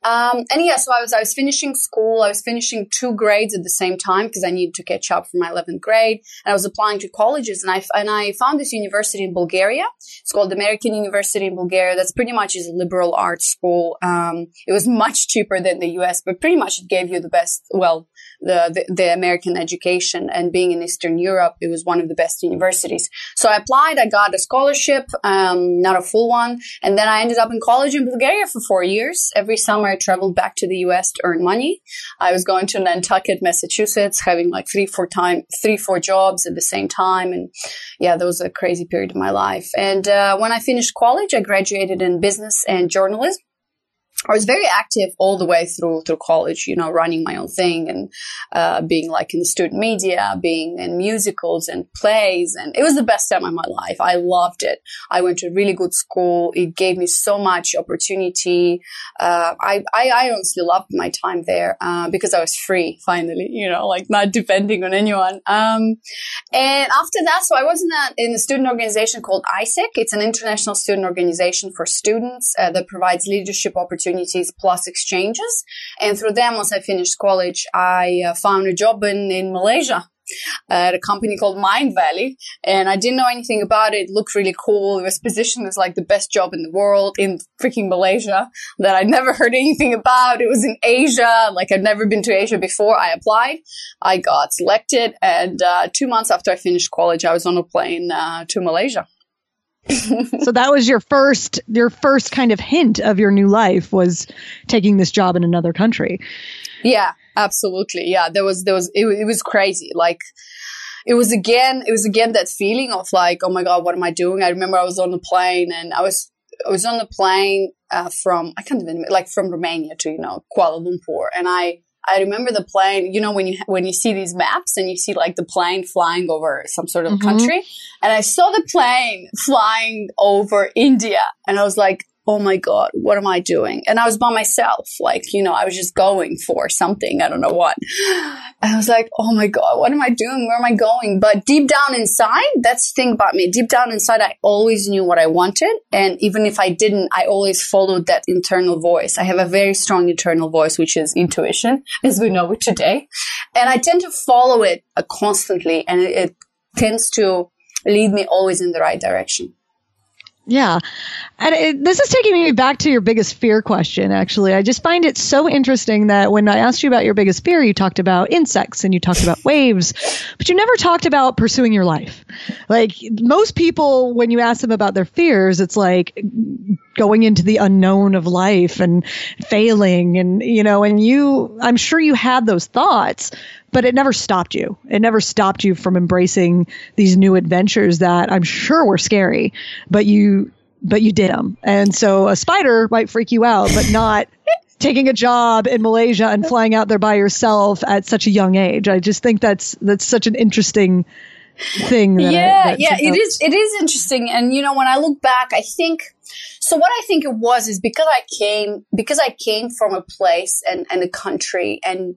Um, and yeah, so I was I was finishing school. I was finishing two grades at the same time because I needed to catch up for my eleventh grade. And I was applying to colleges, and I and I found this university in Bulgaria. It's called American University in Bulgaria. That's pretty much is a liberal arts school. Um, it was much cheaper than the U.S., but pretty much it gave you the best. Well, the, the, American education and being in Eastern Europe, it was one of the best universities. So I applied, I got a scholarship, um, not a full one. And then I ended up in college in Bulgaria for four years. Every summer I traveled back to the US to earn money. I was going to Nantucket, Massachusetts, having like three, four time, three, four jobs at the same time. And yeah, that was a crazy period of my life. And, uh, when I finished college, I graduated in business and journalism. I was very active all the way through through college, you know, running my own thing and uh, being like in the student media, being in musicals and plays, and it was the best time of my life. I loved it. I went to a really good school. It gave me so much opportunity. Uh, I, I, I honestly loved my time there uh, because I was free finally, you know, like not depending on anyone. Um, and after that, so I was in a in a student organization called AIESEC. It's an international student organization for students uh, that provides leadership opportunities opportunities plus exchanges. And through them, once I finished college, I uh, found a job in, in Malaysia at a company called Mindvalley. And I didn't know anything about it. It looked really cool. It was positioned as like the best job in the world in freaking Malaysia that I'd never heard anything about. It was in Asia. Like I'd never been to Asia before. I applied. I got selected. And uh, two months after I finished college, I was on a plane uh, to Malaysia. So that was your first your first kind of hint of your new life was taking this job in another country. Yeah, absolutely. Yeah, there was there was it, it was crazy. Like it was again it was again that feeling of like oh my god what am I doing? I remember I was on the plane and I was I was on the plane uh, from I can't even like from Romania to you know Kuala Lumpur and I I remember the plane, you know, when you, when you see these maps and you see like the plane flying over some sort of mm-hmm. country. And I saw the plane flying over India and I was like, oh my God, what am I doing? And I was by myself. Like, you know, I was just going for something. I don't know what. And I was like, oh my God, what am I doing? Where am I going? But deep down inside, that's the thing about me. Deep down inside, I always knew what I wanted. And even if I didn't, I always followed that internal voice. I have a very strong internal voice, which is intuition, as we know it today. And I tend to follow it constantly and it, it tends to lead me always in the right direction. Yeah. And it, this is taking me back to your biggest fear question, actually. I just find it so interesting that when I asked you about your biggest fear, you talked about insects and you talked about waves, but you never talked about pursuing your life. Like most people, when you ask them about their fears, it's like going into the unknown of life and failing. And, you know, and you, I'm sure you had those thoughts, but it never stopped you. It never stopped you from embracing these new adventures that I'm sure were scary, but you but you did them. And so a spider might freak you out, but not taking a job in Malaysia and flying out there by yourself at such a young age. I just think that's that's such an interesting thing. yeah, I, yeah, it is. It is interesting, and you know, when I look back, I think. So what I think it was is because I came because I came from a place and, and a country and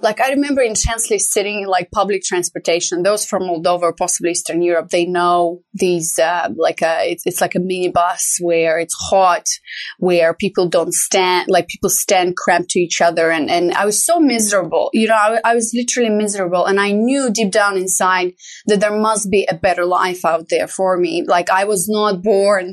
like I remember intensely sitting in like public transportation. Those from Moldova or possibly Eastern Europe, they know these uh, like a it's, it's like a minibus where it's hot, where people don't stand like people stand cramped to each other, and and I was so miserable. You know, I, I was literally miserable, and I knew deep down inside that there must be a better life out there for me. Like I was not born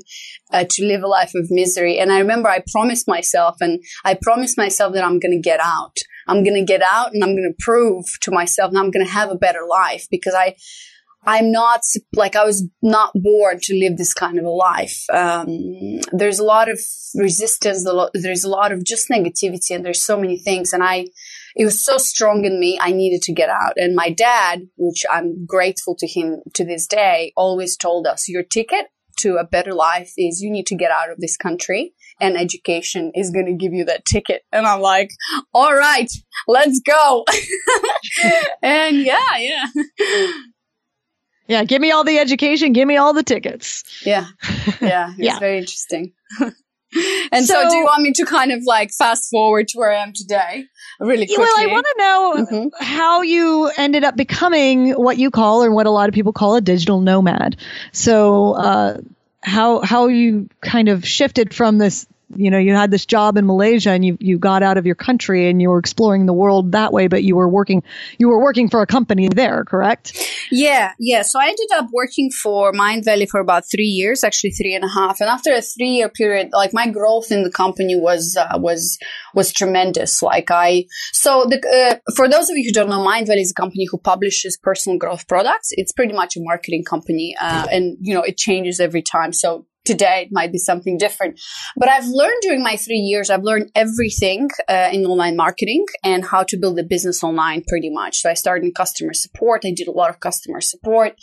uh, to live a life of misery, and I remember I promised myself, and I promised myself that I'm going to get out. I'm going to get out and I'm going to prove to myself and I'm going to have a better life because I, I'm not like I was not born to live this kind of a life. Um, there's a lot of resistance. There's a lot of just negativity, and there's so many things. And I, it was so strong in me. I needed to get out. And my dad, which I'm grateful to him to this day, always told us, "Your ticket to a better life is you need to get out of this country and education is going to give you that ticket. And I'm like, all right, let's go. and yeah, yeah. Yeah, give me all the education, give me all the tickets. Yeah. Yeah, it's yeah. very interesting. and so, so, do you want me to kind of like fast forward to where I am today really quickly? Well, I want to know mm-hmm. how you ended up becoming what you call or what a lot of people call a digital nomad. So, uh, how how you kind of shifted from this you know you had this job in Malaysia and you you got out of your country and you were exploring the world that way but you were working you were working for a company there correct? Yeah yeah. So I ended up working for Mindvalley for about three years actually three and a half. And after a three year period like my growth in the company was uh, was was tremendous. Like I so the, uh, for those of you who don't know Mindvalley is a company who publishes personal growth products. It's pretty much a marketing company uh, and you know it changes every time. So today it might be something different. But i've learned during my three years i've learned everything uh, in online marketing and how to build a business online pretty much. So i started in customer support. I did a lot of customer support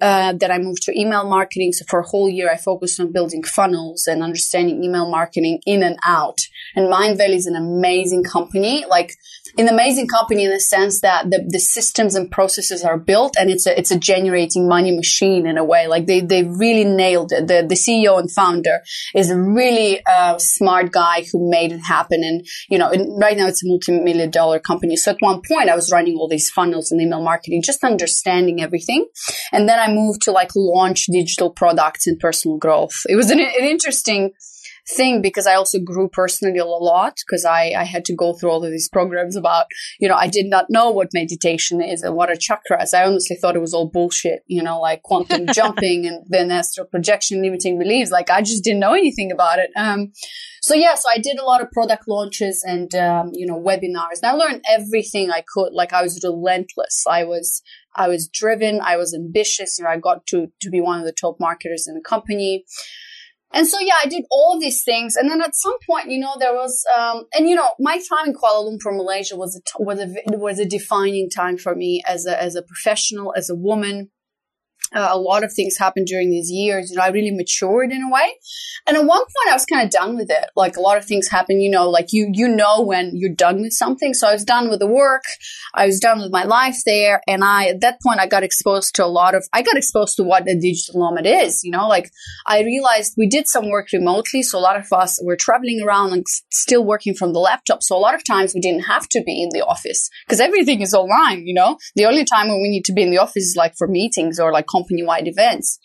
uh, then i moved to email marketing. So for a whole year i focused on building funnels and understanding email marketing in and out. And mindvalley is an amazing company. Like an amazing company in the sense that the, the systems and processes are built and it's a it's a generating money machine in a way like they they really nailed it the the ceo and founder is a really uh, smart guy who made it happen. And, you know, right now it's a multi-million dollar company. So at one point I was running all these funnels and email marketing, just understanding everything. And then I moved to like launch digital products and personal growth. It was an, an interesting thing because I also grew personally a lot because I, I had to go through all of these programs about, you know, I did not know what meditation is and what are chakras. I honestly thought it was all bullshit, you know, like quantum jumping and then astral projection, limiting beliefs. Like I just didn't know anything about it. Um, so yeah, so I did a lot of product launches and, um, you know, webinars and I learned everything I could. Like I was relentless. I was, I was driven. I was ambitious. You know, I got to, to be one of the top marketers in the company. And so, yeah, I did all these things. And then at some point, you know, there was, um, and you know, my time in Kuala Lumpur, Malaysia was a, was a, was a defining time for me as a, as a professional, as a woman. Uh, a lot of things happened during these years. Know, I really matured in a way. And at one point I was kind of done with it. Like a lot of things happen, you know, like you, you know, when you're done with something. So I was done with the work. I was done with my life there. And I, at that point, I got exposed to a lot of, I got exposed to what a digital nomad is, you know, like I realized we did some work remotely. So a lot of us were traveling around and still working from the laptop. So a lot of times we didn't have to be in the office because everything is online, you know, the only time when we need to be in the office is like for meetings or like company wide events.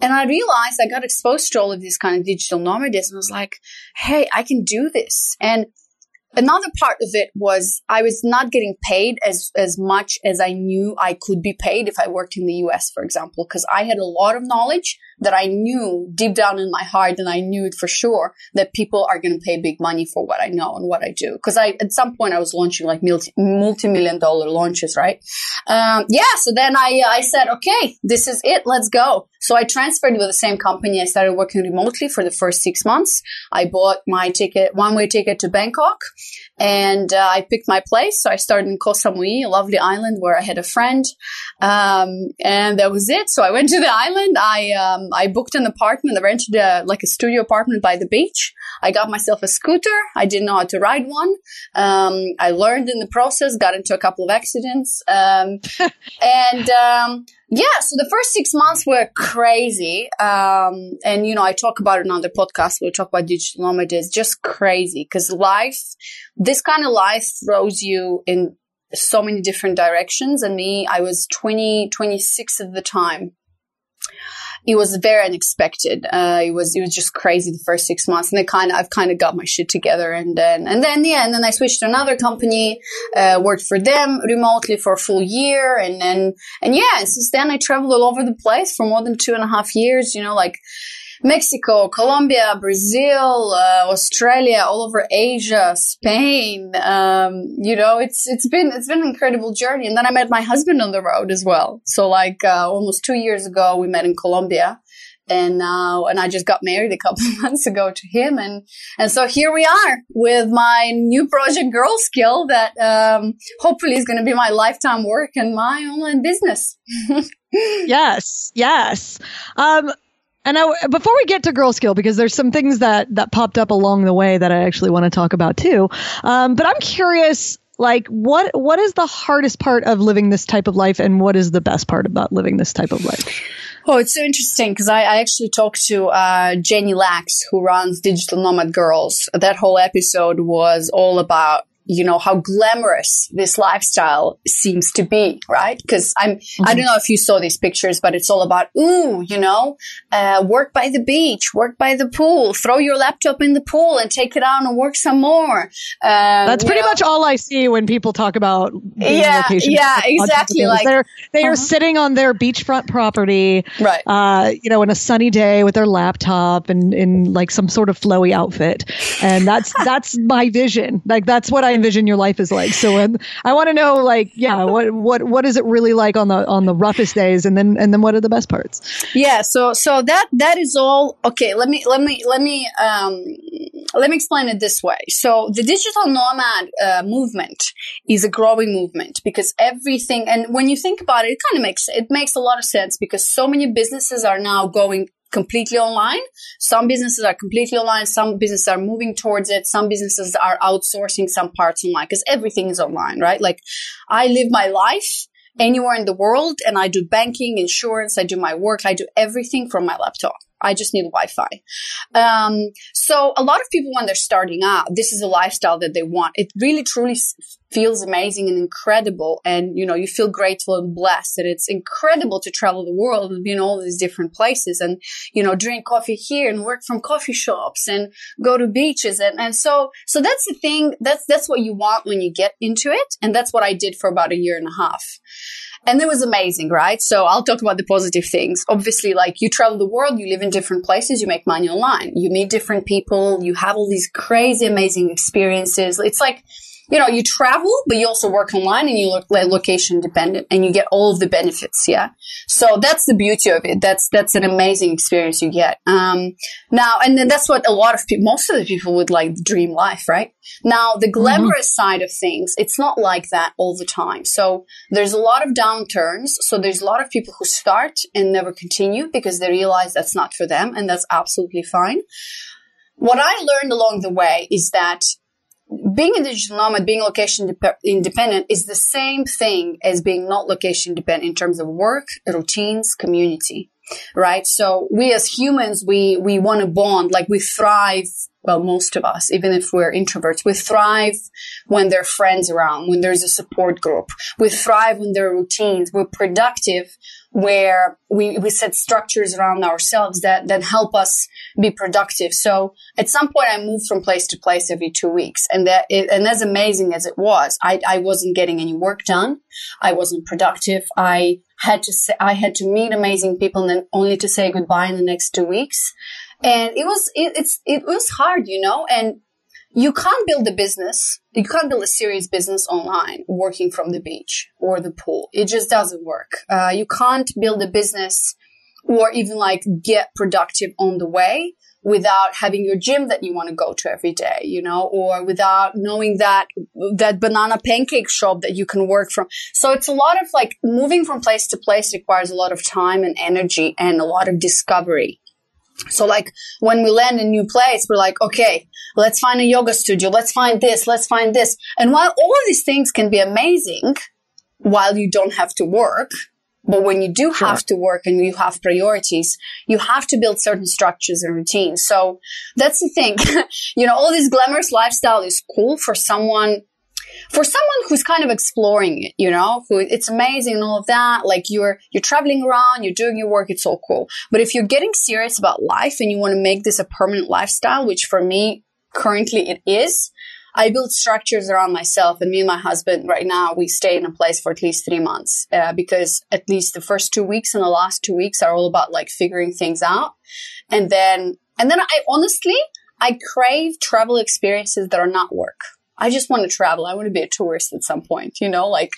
And I realized I got exposed to all of this kind of digital nomadism. I was like, hey, I can do this. And Another part of it was I was not getting paid as, as much as I knew I could be paid if I worked in the US, for example, because I had a lot of knowledge that I knew deep down in my heart and I knew it for sure that people are going to pay big money for what I know and what I do. Cause I, at some point I was launching like multi, multi-million dollar launches, right? Um, yeah. So then I, I said, okay, this is it. Let's go. So I transferred with the same company. I started working remotely for the first six months. I bought my ticket, one way ticket to Bangkok and uh, I picked my place. So I started in Koh Samui, a lovely island where I had a friend. Um, and that was it. So I went to the island. I, um, I booked an apartment. I rented a, like a studio apartment by the beach. I got myself a scooter. I didn't know how to ride one. Um, I learned in the process, got into a couple of accidents. Um, and, um, yeah, so the first six months were crazy. Um, and, you know, I talk about it on the podcast. We talk about digital nomad. It's just crazy because life, this kind of life throws you in so many different directions. And me, I was 20, 26 at the time it was very unexpected. Uh, it was it was just crazy the first six months, and I kind of I've kind of got my shit together, and then and then yeah, and then I switched to another company, uh, worked for them remotely for a full year, and then and yeah, since then I traveled all over the place for more than two and a half years. You know, like Mexico, Colombia, Brazil, uh, Australia, all over Asia, Spain. Um, you know, it's it's been it's been an incredible journey. And then I met my husband on the road as well. So like uh, almost two years ago, we met in Colombia, and now and I just got married a couple of months ago to him, and and so here we are with my new project, Girlskill, that um, hopefully is going to be my lifetime work and my online business. yes, yes. Um, and I, before we get to Girlskill, because there's some things that that popped up along the way that I actually want to talk about too. Um, but I'm curious, like what what is the hardest part of living this type of life, and what is the best part about living this type of life? Oh, it's so interesting because I, I, actually talked to uh, Jenny Lachs, who runs Digital Nomad Girls. That whole episode was all about you know how glamorous this lifestyle seems to be right because i'm mm-hmm. i don't know if you saw these pictures but it's all about ooh you know uh, work by the beach work by the pool throw your laptop in the pool and take it out and work some more um, that's pretty know. much all i see when people talk about yeah yeah exactly like they're they are uh-huh. sitting on their beachfront property right uh, you know in a sunny day with their laptop and in like some sort of flowy outfit and that's that's my vision like that's what i envision your life is like. So um, I want to know, like, yeah, what what what is it really like on the on the roughest days, and then and then what are the best parts? Yeah, so so that that is all okay. Let me let me let me um, let me explain it this way. So the digital nomad uh, movement is a growing movement because everything, and when you think about it, it kind of makes it makes a lot of sense because so many businesses are now going completely online. Some businesses are completely online. Some businesses are moving towards it. Some businesses are outsourcing some parts online because everything is online, right? Like I live my life anywhere in the world and I do banking, insurance, I do my work, I do everything from my laptop. I just need Wi-Fi. Um, so a lot of people, when they're starting out, this is a lifestyle that they want. It really, truly feels amazing and incredible. And, you know, you feel grateful and blessed that it's incredible to travel the world and be in all these different places and, you know, drink coffee here and work from coffee shops and go to beaches. And, and so, so that's the thing. That's, that's what you want when you get into it. And that's what I did for about a year and a half. And it was amazing, right? So I'll talk about the positive things. Obviously, like you travel the world, you live in different places, you make money online, you meet different people, you have all these crazy, amazing experiences. It's like, you know, you travel, but you also work online and you look like location dependent and you get all of the benefits. Yeah. So that's the beauty of it. That's, that's an amazing experience you get. Um, now, and then that's what a lot of people, most of the people would like dream life, right? Now, the mm-hmm. glamorous mm-hmm. side of things, it's not like that all the time. So there's a lot of downturns. So there's a lot of people who start and never continue because they realize that's not for them and that's absolutely fine. What I learned along the way is that being a digital nomad, being location de- independent is the same thing as being not location dependent in terms of work, routines, community, right? So we as humans, we, we want to bond, like we thrive well, most of us, even if we're introverts, we thrive when there are friends around, when there's a support group. We thrive when there are routines. We're productive where we, we set structures around ourselves that, that help us be productive. So at some point I moved from place to place every two weeks and that, it, and as amazing as it was, I, I wasn't getting any work done. I wasn't productive. I had to say, I had to meet amazing people and then only to say goodbye in the next two weeks. And it was, it, it's, it was hard, you know, and you can't build a business, you can't build a serious business online working from the beach or the pool. It just doesn't work. Uh, you can't build a business or even like get productive on the way without having your gym that you want to go to every day, you know, or without knowing that, that banana pancake shop that you can work from. So it's a lot of like moving from place to place requires a lot of time and energy and a lot of discovery. So like when we land a new place, we're like, okay, let's find a yoga studio. Let's find this. Let's find this. And while all of these things can be amazing while you don't have to work, but when you do have to work and you have priorities, you have to build certain structures and routines. So that's the thing. you know, all this glamorous lifestyle is cool for someone for someone who's kind of exploring it, you know, who it's amazing and all of that, like you're, you're traveling around, you're doing your work, it's all cool. But if you're getting serious about life and you want to make this a permanent lifestyle, which for me currently it is, I build structures around myself and me and my husband right now, we stay in a place for at least three months, uh, because at least the first two weeks and the last two weeks are all about like figuring things out. And then, and then I honestly, I crave travel experiences that are not work. I just want to travel. I want to be a tourist at some point, you know, like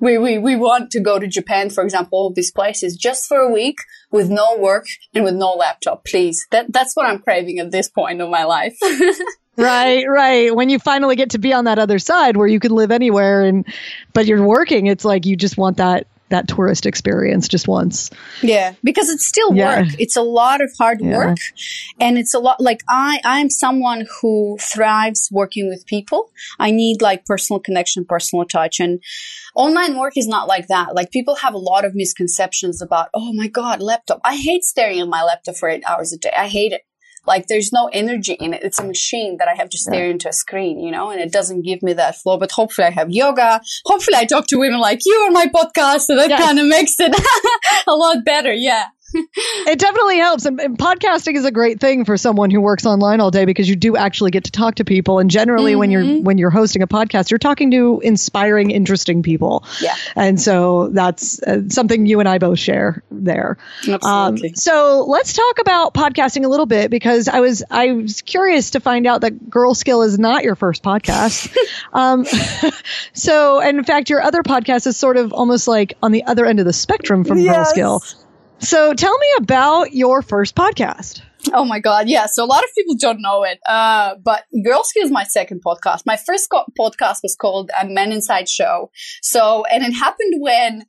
we, we, we want to go to Japan, for example, all these places just for a week with no work and with no laptop, please. That, that's what I'm craving at this point of my life. right, right. When you finally get to be on that other side where you can live anywhere and, but you're working, it's like you just want that that tourist experience just once. Yeah, because it's still yeah. work. It's a lot of hard yeah. work and it's a lot like I I'm someone who thrives working with people. I need like personal connection, personal touch and online work is not like that. Like people have a lot of misconceptions about, "Oh my god, laptop. I hate staring at my laptop for 8 hours a day. I hate it." Like there's no energy in it. It's a machine that I have to stare yeah. into a screen, you know, and it doesn't give me that flow. But hopefully I have yoga. Hopefully I talk to women like you on my podcast. So that yes. kind of makes it a lot better. Yeah. it definitely helps. And, and, podcasting is a great thing for someone who works online all day because you do actually get to talk to people. And generally, mm-hmm. when you're mm-hmm. when you're hosting a podcast, you're talking to inspiring, interesting people. Yeah. And so that's uh, something you and I both share there. Absolutely. Um, so let's talk about podcasting a little bit because I was I was curious to find out that Girlskill is not your first podcast. um, so, and in fact, your other podcast is sort of almost like on the other end of the spectrum from yes. Girlskill. So tell me about your first podcast. Oh my God. Yeah. So a lot of people don't know it. Uh, but Girlskill is my second podcast. My first co- podcast was called a Men Inside Show. So, and it happened when,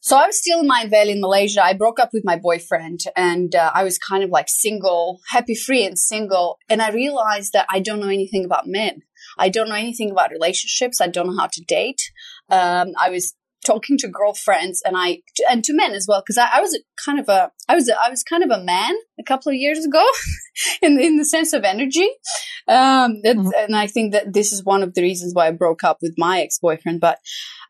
so I was still in Mindvalley in Malaysia. I broke up with my boyfriend and uh, I was kind of like single, happy, free and single. And I realized that I don't know anything about men. I don't know anything about relationships. I don't know how to date. Um, I was talking to girlfriends and I and to men as well because I, I, was kind of a I was a, I was kind of a man a couple of years ago in in the sense of energy, um, mm-hmm. and I think that this is one of the reasons why I broke up with my ex boyfriend. But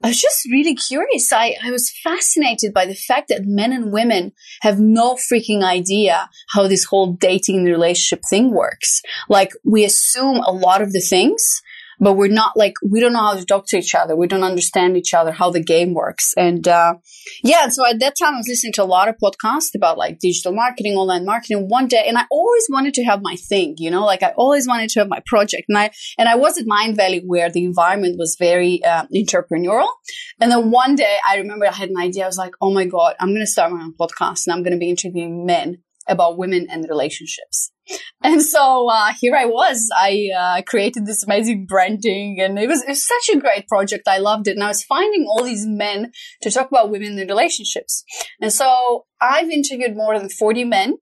I was just really curious. I I was fascinated by the fact that men and women have no freaking idea how this whole dating relationship thing works. Like we assume a lot of the things but we're not like we don't know how to talk to each other. We don't understand each other, how the game works. And uh, yeah, so at that time I was listening to a lot of podcasts about like digital marketing, online marketing. One day, and I always wanted to have my thing, you know, like I always wanted to have my project. And I and I was at mindvalley where the environment was very uh, entrepreneurial. And then one day I remember I had an idea. I was like, oh my god, I'm going to start my own podcast and I'm going to be interviewing men about women and relationships. And so uh, here I was. I uh, created this amazing branding, and it was, it was such a great project. I loved it, and I was finding all these men to talk about women and relationships. And so I've interviewed more than forty men.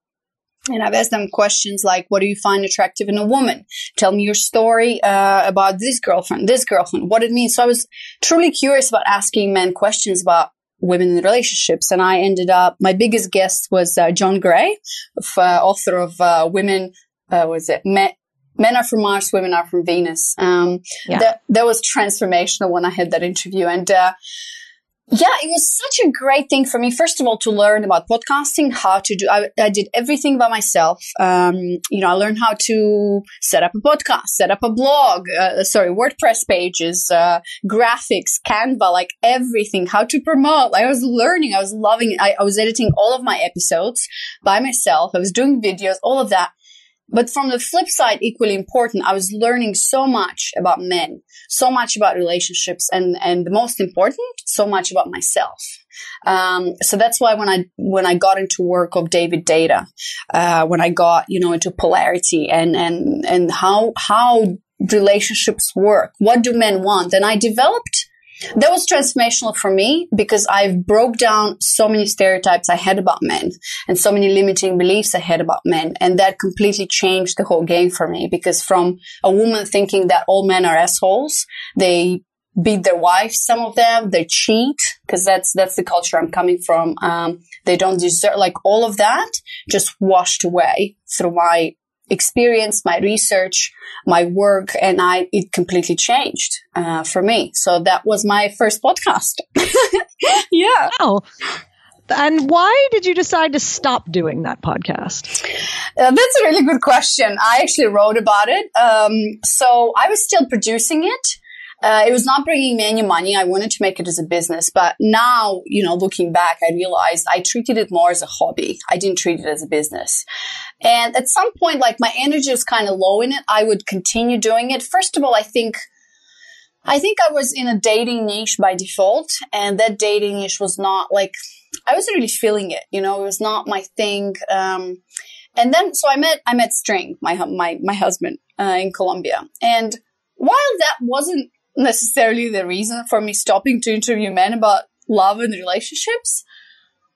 And I've asked them questions like, what do you find attractive in a woman? Tell me your story uh, about this girlfriend, this girlfriend, what it means. So I was truly curious about asking men questions about women in relationships. And I ended up, my biggest guest was uh, John Gray, uh, author of uh, Women, uh, was it? Men, Men are from Mars, Women are from Venus. Um, yeah. that, that was transformational when I had that interview. And, uh, yeah, it was such a great thing for me. First of all, to learn about podcasting, how to do, I, I did everything by myself. Um, you know, I learned how to set up a podcast, set up a blog, uh, sorry, WordPress pages, uh, graphics, Canva, like everything, how to promote. I was learning. I was loving it. I, I was editing all of my episodes by myself. I was doing videos, all of that. But from the flip side, equally important, I was learning so much about men, so much about relationships, and and the most important, so much about myself. Um, so that's why when I when I got into work of David Deida, uh, when I got you know into polarity and and and how how relationships work, what do men want, and I developed that was transformational for me because I've broke down so many stereotypes I had about men and so many limiting beliefs I had about men. And that completely changed the whole game for me because from a woman thinking that all men are assholes, they beat their wives, some of them, they cheat because that's, that's the culture I'm coming from. Um, they don't deserve, like all of that just washed away through my experience, my research, my work, and I it completely changed uh, for me. So that was my first podcast. yeah. Wow. And why did you decide to stop doing that podcast? Uh, that's a really good question. I actually wrote about it. Um, so I was still producing it. Uh, it was not bringing me any money. I wanted to make it as a business, but now, you know, looking back, I realized I treated it more as a hobby. I didn't treat it as a business. And at some point, like my energy was kind of low in it. I would continue doing it. First of all, I think, I think I was in a dating niche by default, and that dating niche was not like I wasn't really feeling it. You know, it was not my thing. Um, and then, so I met I met Estring, my my my husband, uh, in Colombia, and while that wasn't necessarily the reason for me stopping to interview men about love and relationships.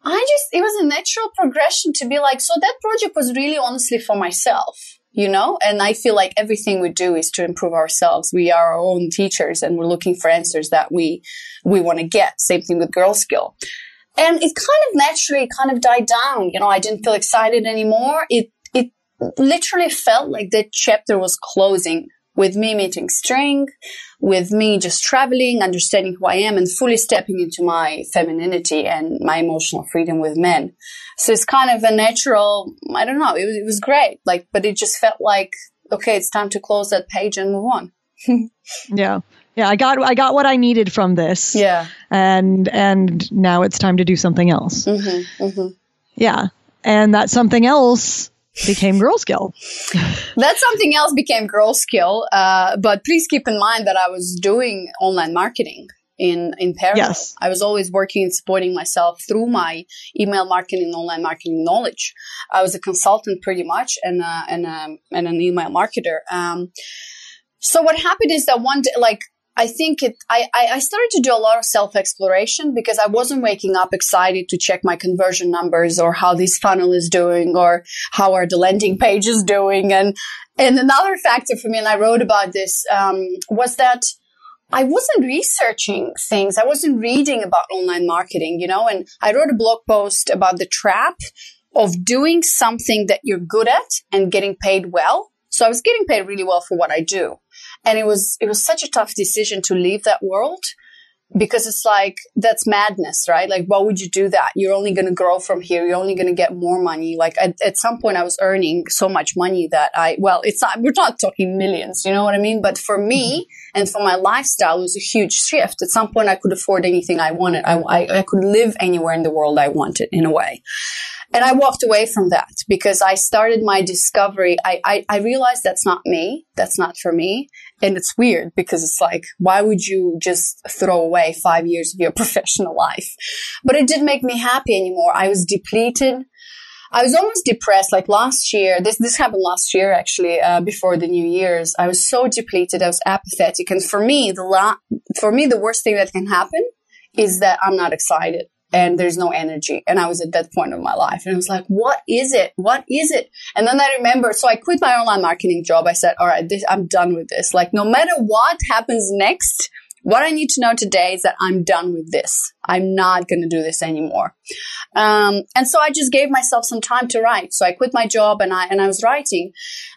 I just, it was a natural progression to be like, so that project was really honestly for myself, you know? And I feel like everything we do is to improve ourselves. We are our own teachers and we're looking for answers that we, we want to get. Same thing with Girlskill. And it kind of naturally kind of died down. You know, I didn't feel excited anymore. It, it literally felt like that chapter was closing with me meeting Estring, with me just traveling, understanding who I am and fully stepping into my femininity and my emotional freedom with men. So it's kind of a natural, I don't know, it was, it was great. Like, but it just felt like, okay, it's time to close that page and move on. yeah. Yeah, I got I got what I needed from this. Yeah. And and now it's time to do something else. Mm-hmm, mm-hmm. Yeah. And that something else became Girlskill. that something else became Girlskill. Uh, but please keep in mind that I was doing online marketing in in parallel. Yes. I was always working and supporting myself through my email marketing, online marketing knowledge. I was a consultant pretty much and uh, and um, and an email marketer. Um, so what happened is that one day, like I think it, I, I started to do a lot of self exploration because I wasn't waking up excited to check my conversion numbers or how this funnel is doing or how are the landing pages doing. And, and another factor for me, and I wrote about this, um, was that I wasn't researching things. I wasn't reading about online marketing, you know, and I wrote a blog post about the trap of doing something that you're good at and getting paid well. So I was getting paid really well for what I do. And it was, it was such a tough decision to leave that world because it's like, that's madness, right? Like, why would you do that? You're only going to grow from here. You're only going to get more money. Like at, at some point I was earning so much money that I, well, it's not, we're not talking millions, you know what I mean? But for me mm-hmm. and for my lifestyle, it was a huge shift. At some point I could afford anything I wanted. I, I, I could live anywhere in the world I wanted in a way. And I walked away from that because I started my discovery. I, I, I, realized that's not me. That's not for me. And it's weird because it's like, why would you just throw away five years of your professional life? But it didn't make me happy anymore. I was depleted. I was almost depressed. Like last year, this this happened last year actually, uh, before the New Year's. I was so depleted. I was apathetic, and for me, the la- for me, the worst thing that can happen is that I'm not excited and there's no energy. And I was at that point of my life and I was like, what is it? What is it? And then I remember, so I quit my online marketing job. I said, all right, this, I'm done with this. Like no matter what happens next, what I need to know today is that I'm done with this. I'm not going to do this anymore. Um, and so I just gave myself some time to write. So I quit my job and I, and I was writing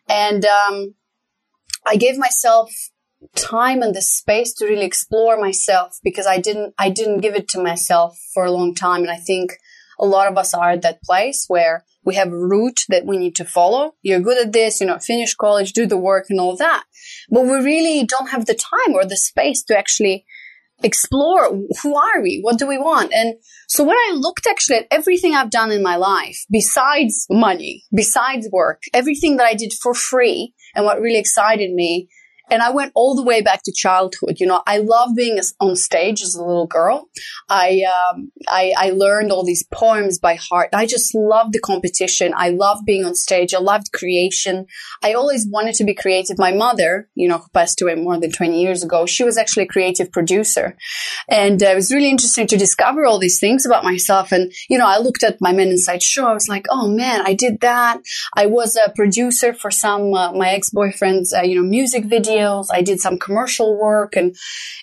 and, um, I gave myself time and the space to really explore myself because I didn't I didn't give it to myself for a long time and I think a lot of us are at that place where we have a route that we need to follow. You're good at this, you know, finish college, do the work and all that. But we really don't have the time or the space to actually explore who are we? What do we want? And so when I looked actually at everything I've done in my life, besides money, besides work, everything that I did for free and what really excited me, and I went all the way back to childhood. You know, I love being on stage as a little girl. I, um, I, I learned all these poems by heart. I just loved the competition. I loved being on stage. I loved creation. I always wanted to be creative. My mother, you know, who passed away more than 20 years ago, she was actually a creative producer. And uh, it was really interesting to discover all these things about myself. And, you know, I looked at my Men Inside show. I was like, oh man, I did that. I was a producer for some, uh, my ex-boyfriend's, uh, you know, music video videos. I did some commercial work and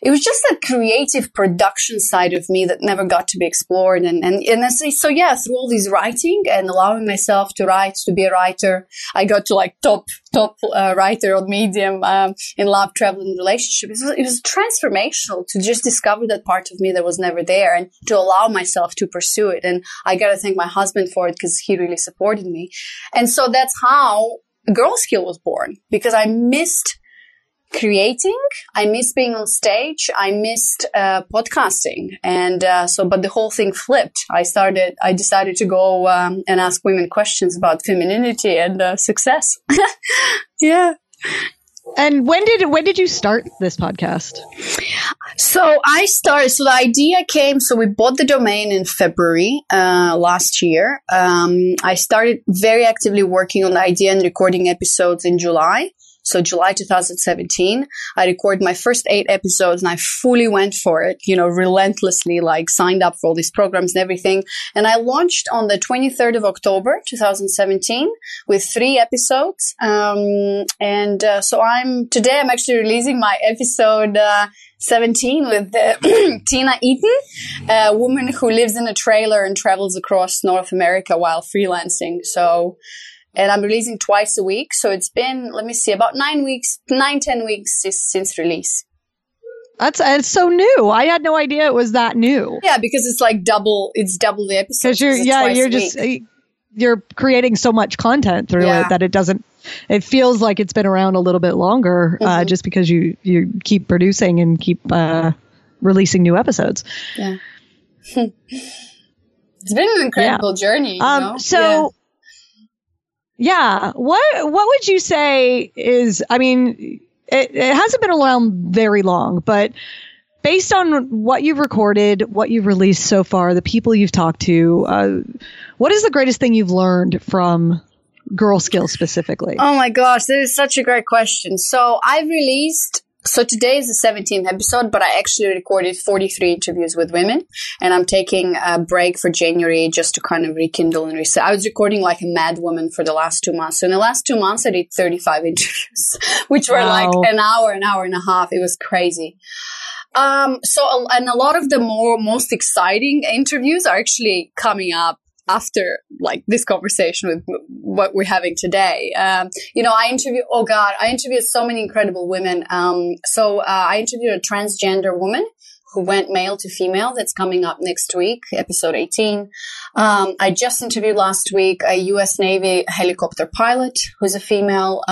it was just that creative production side of me that never got to be explored. And, and, and so, yeah, through all this writing and allowing myself to write, to be a writer, I got to like top, top uh, writer on Medium um, in love, travel, and relationship. It was, it was transformational to just discover that part of me that was never there and to allow myself to pursue it. And I got to thank my husband for it because he really supported me. And so that's how Girlskill was born because I missed creating. I missed being on stage. I missed uh, podcasting, and uh, so but the whole thing flipped. I started. I decided to go um, and ask women questions about femininity and uh, success. yeah. And when did when did you start this podcast? So I started. So the idea came. So we bought the domain in February uh, last year. Um, I started very actively working on the idea and recording episodes in July. So July 2017, I recorded my first eight episodes and I fully went for it, you know, relentlessly, like signed up for all these programs and everything. And I launched on the 23rd of October 2017 with three episodes. Um, and uh, so I'm today I'm actually releasing my episode uh, 17 with uh, Tina Eaton, a woman who lives in a trailer and travels across North America while freelancing. So and I'm releasing twice a week. So it's been, let me see, about nine weeks, nine, ten weeks since release. That's it's so new. I had no idea it was that new. Yeah, because it's like double. It's double the episodes. Because you're yeah, you're just you're creating so much content through yeah. it that it doesn't. It feels like it's been around a little bit longer, uh, mm-hmm. uh, just because you you keep producing and keep uh, releasing new episodes. Yeah, it's been an incredible yeah. journey. um, so yeah. What What would you say is? I mean, it, it hasn't been around very long, but based on what you've recorded, what you've released so far, the people you've talked to, uh, what is the greatest thing you've learned from girl skills specifically? Oh my gosh, this is such a great question. So I've released so today is the 17th episode, but I actually recorded 43 interviews with women and I'm taking a break for January just to kind of rekindle and reset. I was recording like a mad woman for the last two months. So in the last two months, I did 35 interviews, which were wow. like an hour, an hour and a half. It was crazy. Um, so, and a lot of the more, most exciting interviews are actually coming up after like this conversation with what we're having today. Um, you know, I interview, oh God, I interviewed so many incredible women. Um, so uh, I interviewed a transgender woman who went male to female. That's coming up next week, episode 18. Um, I just interviewed last week a U.S. Navy helicopter pilot who's a female.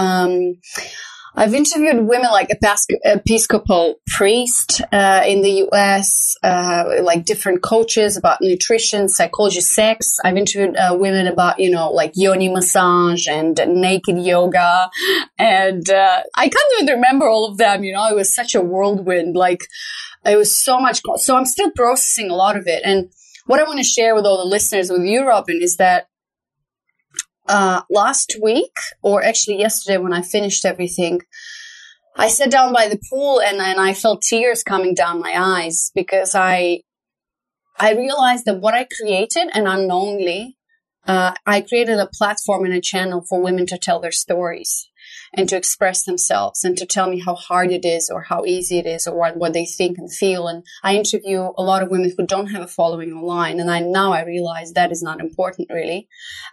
I've interviewed women like a Episcopal priest uh, in the U.S., uh, like different coaches about nutrition, psychology, sex. I've interviewed uh, women about you know like yoni massage and naked yoga, and uh, I can't even remember all of them. You know, it was such a whirlwind. Like it was so much. So I'm still processing a lot of it, and what I want to share with all the listeners with you, Robin, is that uh, last week, or actually yesterday when I finished everything, I sat down by the pool and, I felt tears coming down my eyes because I I realized that what I created and unknowingly, uh, I created a platform and a channel for women to tell their stories and to express themselves and to tell me how hard it is or how easy it is or what, what they think and feel. And I interview a lot of women who don't have a following online. And I now I realize that is not important really.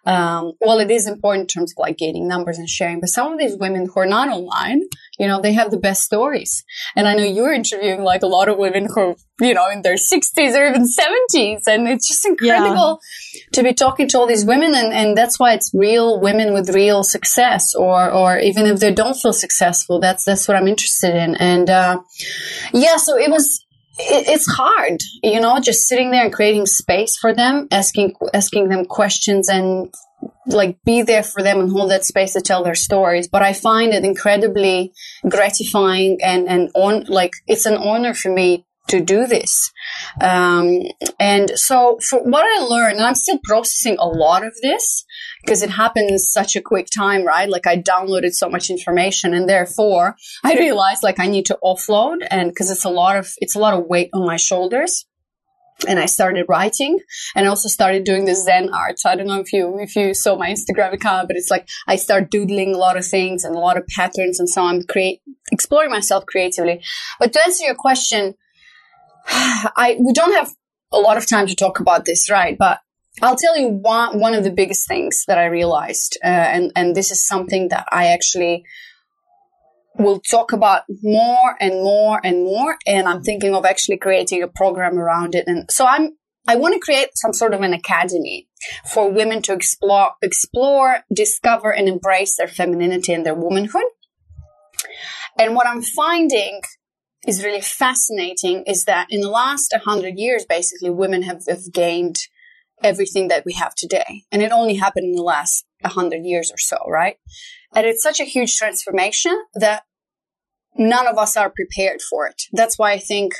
Um, well, it is important in terms of like gaining numbers and sharing, but some of these women who are not online, you know, they have the best stories. And I know you're interviewing like a lot of women who you know, in their 60s or even 70s. And it's just incredible yeah. to be talking to all these women. And, and that's why it's real women with real success or, or even if they don't feel successful, that's, that's what I'm interested in. And, uh, yeah, so it was, it's hard, you know, just sitting there and creating space for them, asking asking them questions and like be there for them and hold that space to tell their stories. But I find it incredibly gratifying and and on like it's an honor for me to do this. Um, and so for what I learned, and I'm still processing a lot of this because it happened in such a quick time, right? Like I downloaded so much information and therefore I realized like I need to offload and because it's a lot of, it's a lot of weight on my shoulders. And I started writing and also started doing the Zen art. So I don't know if you, if you saw my Instagram account, but it's like I start doodling a lot of things and a lot of patterns. And so I'm create, exploring myself creatively. But to answer your question, I, we don't have a lot of time to talk about this, right? But I'll tell you one, one of the biggest things that I realized, uh, and, and this is something that I actually will talk about more and more and more. And I'm thinking of actually creating a program around it. And so I'm, I want to create some sort of an academy for women to explore, explore, discover and embrace their femininity and their womanhood. And what I'm finding is really fascinating is that in the last 100 years, basically, women have, have gained everything that we have today. And it only happened in the last 100 years or so, right? And it's such a huge transformation that none of us are prepared for it. That's why I think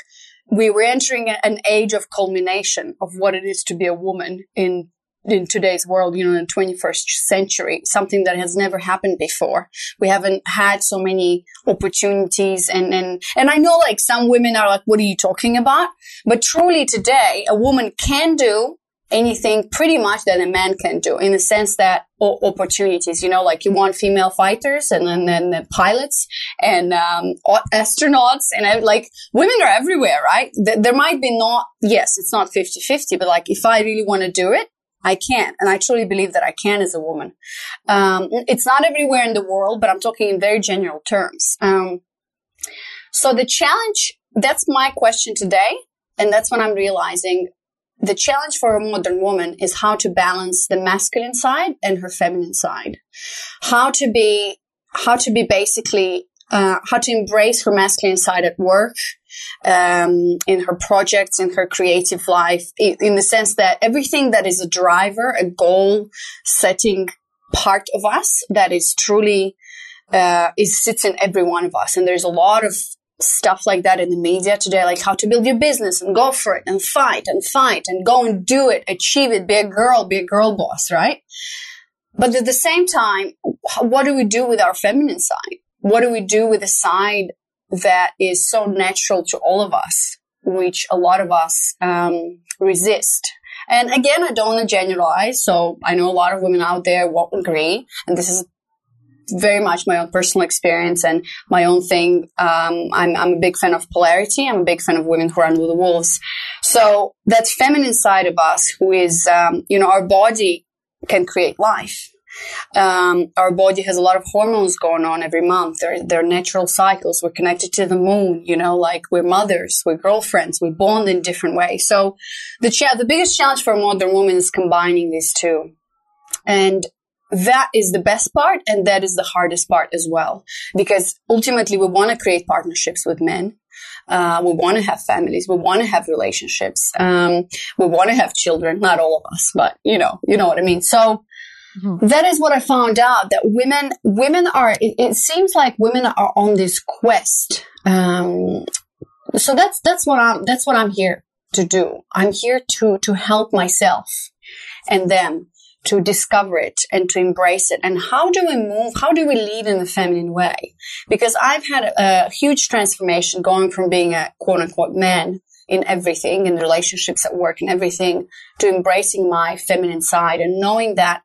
we were entering an age of culmination of what it is to be a woman in in today's world, you know, in the 21st century, something that has never happened before. We haven't had so many opportunities and, and, and I know like some women are like, what are you talking about? But truly today, a woman can do anything pretty much that a man can do in the sense that opportunities, you know, like you want female fighters and then, then the pilots and um, astronauts and like women are everywhere, right? there might be not, yes, it's not 50 50, but like if I really want to do it, I can. And I truly believe that I can as a woman. Um, it's not everywhere in the world, but I'm talking in very general terms. Um, so the challenge, that's my question today. And that's what I'm realizing the challenge for a modern woman is how to balance the masculine side and her feminine side. How to be, how to be basically, uh, how to embrace her masculine side at work, um, in her projects, in her creative life, in the sense that everything that is a driver, a goal setting part of us that is truly, uh, is sits in every one of us. And there's a lot of stuff like that in the media today, like how to build your business and go for it and fight and fight and go and do it, achieve it, be a girl, be a girl boss, right? But at the same time, what do we do with our feminine side? What do we do with the side that is so natural to all of us, which a lot of us um, resist? And again, I don't want to generalize. So I know a lot of women out there won't agree. And this is very much my own personal experience and my own thing. Um, I'm, I'm a big fan of polarity. I'm a big fan of women who run with the wolves. So that feminine side of us, who is, um, you know, our body can create life. Um, our body has a lot of hormones going on every month. They're, they're natural cycles. We're connected to the moon, you know, like we're mothers, we're girlfriends, we bond in different ways. So the cha- the biggest challenge for a modern woman is combining these two. And that is the best part and that is the hardest part as well. Because ultimately we want to create partnerships with men. Uh, we want to have families. We want to have relationships. Um, we want to have children. Not all of us but you know you know what i mean. So mm-hmm. that is what i found out that women women are it, it seems like women are on this quest. Um, so that's that's what i'm that's what i'm here to do. I'm here to to help myself and them to discover it and to embrace it. And how do we move? How do we lead in a feminine way? Because I've had a, a huge transformation going from being a quote unquote man in everything, in relationships at work and everything, to embracing my feminine side and knowing that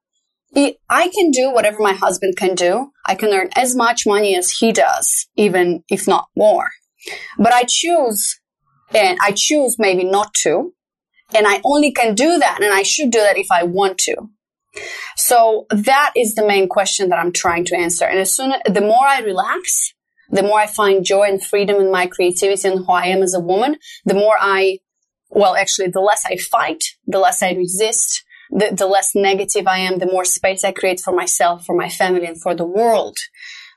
I can do whatever my husband can do. I can earn as much money as he does, even if not more. But I choose, and I choose maybe not to. And I only can do that, and I should do that if I want to. So that is the main question that I'm trying to answer. And as soon, the more I relax, the more I find joy and freedom in my creativity and who I am as a woman, the more I, well, actually, the less I fight, the less I resist, the, the less negative I am, the more space I create for myself, for my family, and for the world.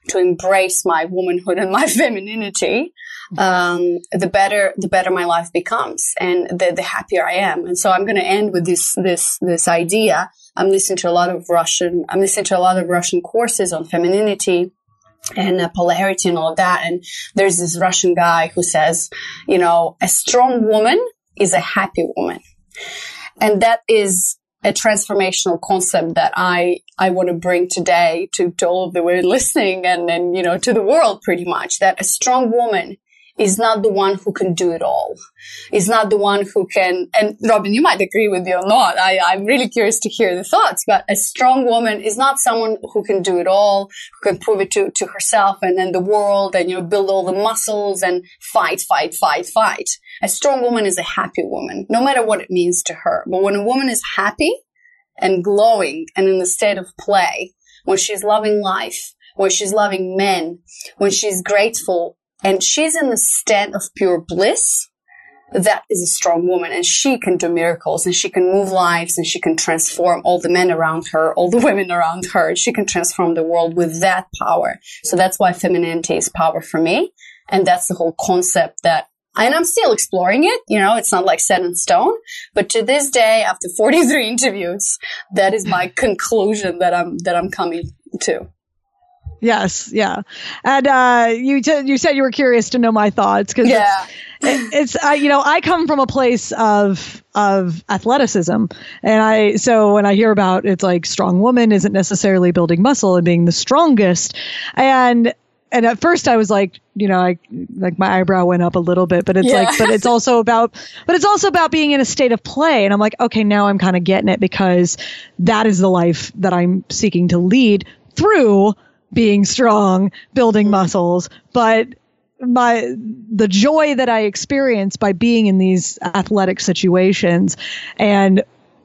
to embrace my womanhood and my femininity, um, the better the better my life becomes, and the the happier I am. And so I'm going to end with this this this idea. I'm listening to a lot of Russian. I'm listening to a lot of Russian courses on femininity and uh, polarity and all of that. And there's this Russian guy who says, you know, a strong woman is a happy woman. And that is a transformational concept that I, I want to bring today to, to all of the women listening and, and, you know, to the world pretty much that a strong woman is not the one who can do it all. Is not the one who can, and Robin, you might agree with me or not. I, I'm really curious to hear the thoughts, but a strong woman is not someone who can do it all, who can prove it to, to herself and then the world and, you know, build all the muscles and fight, fight, fight, fight. A strong woman is a happy woman, no matter what it means to her. But when a woman is happy and glowing and in the state of play, when she's loving life, when she's loving men, when she's grateful and she's in the state of pure bliss, that is a strong woman and she can do miracles and she can move lives and she can transform all the men around her, all the women around her. She can transform the world with that power. So that's why femininity is power for me. And that's the whole concept that and I'm still exploring it. You know, it's not like set in stone, but to this day, after 43 interviews, that is my conclusion that I'm, that I'm coming to. Yes, yeah, and uh, you t- you said you were curious to know my thoughts because yeah. it's, it's you know I come from a place of of athleticism, and I so when I hear about it's like strong woman isn't necessarily building muscle and being the strongest, and and at first I was like, you know, I like my eyebrow went up a little bit, but it's yeah. like, but it's also about, but it's also about being in a state of play. And I'm like, okay, now I'm kind of getting it because that is the life that I'm seeking to lead through being strong, building muscles, but my the joy that I experience by being in these athletic situations and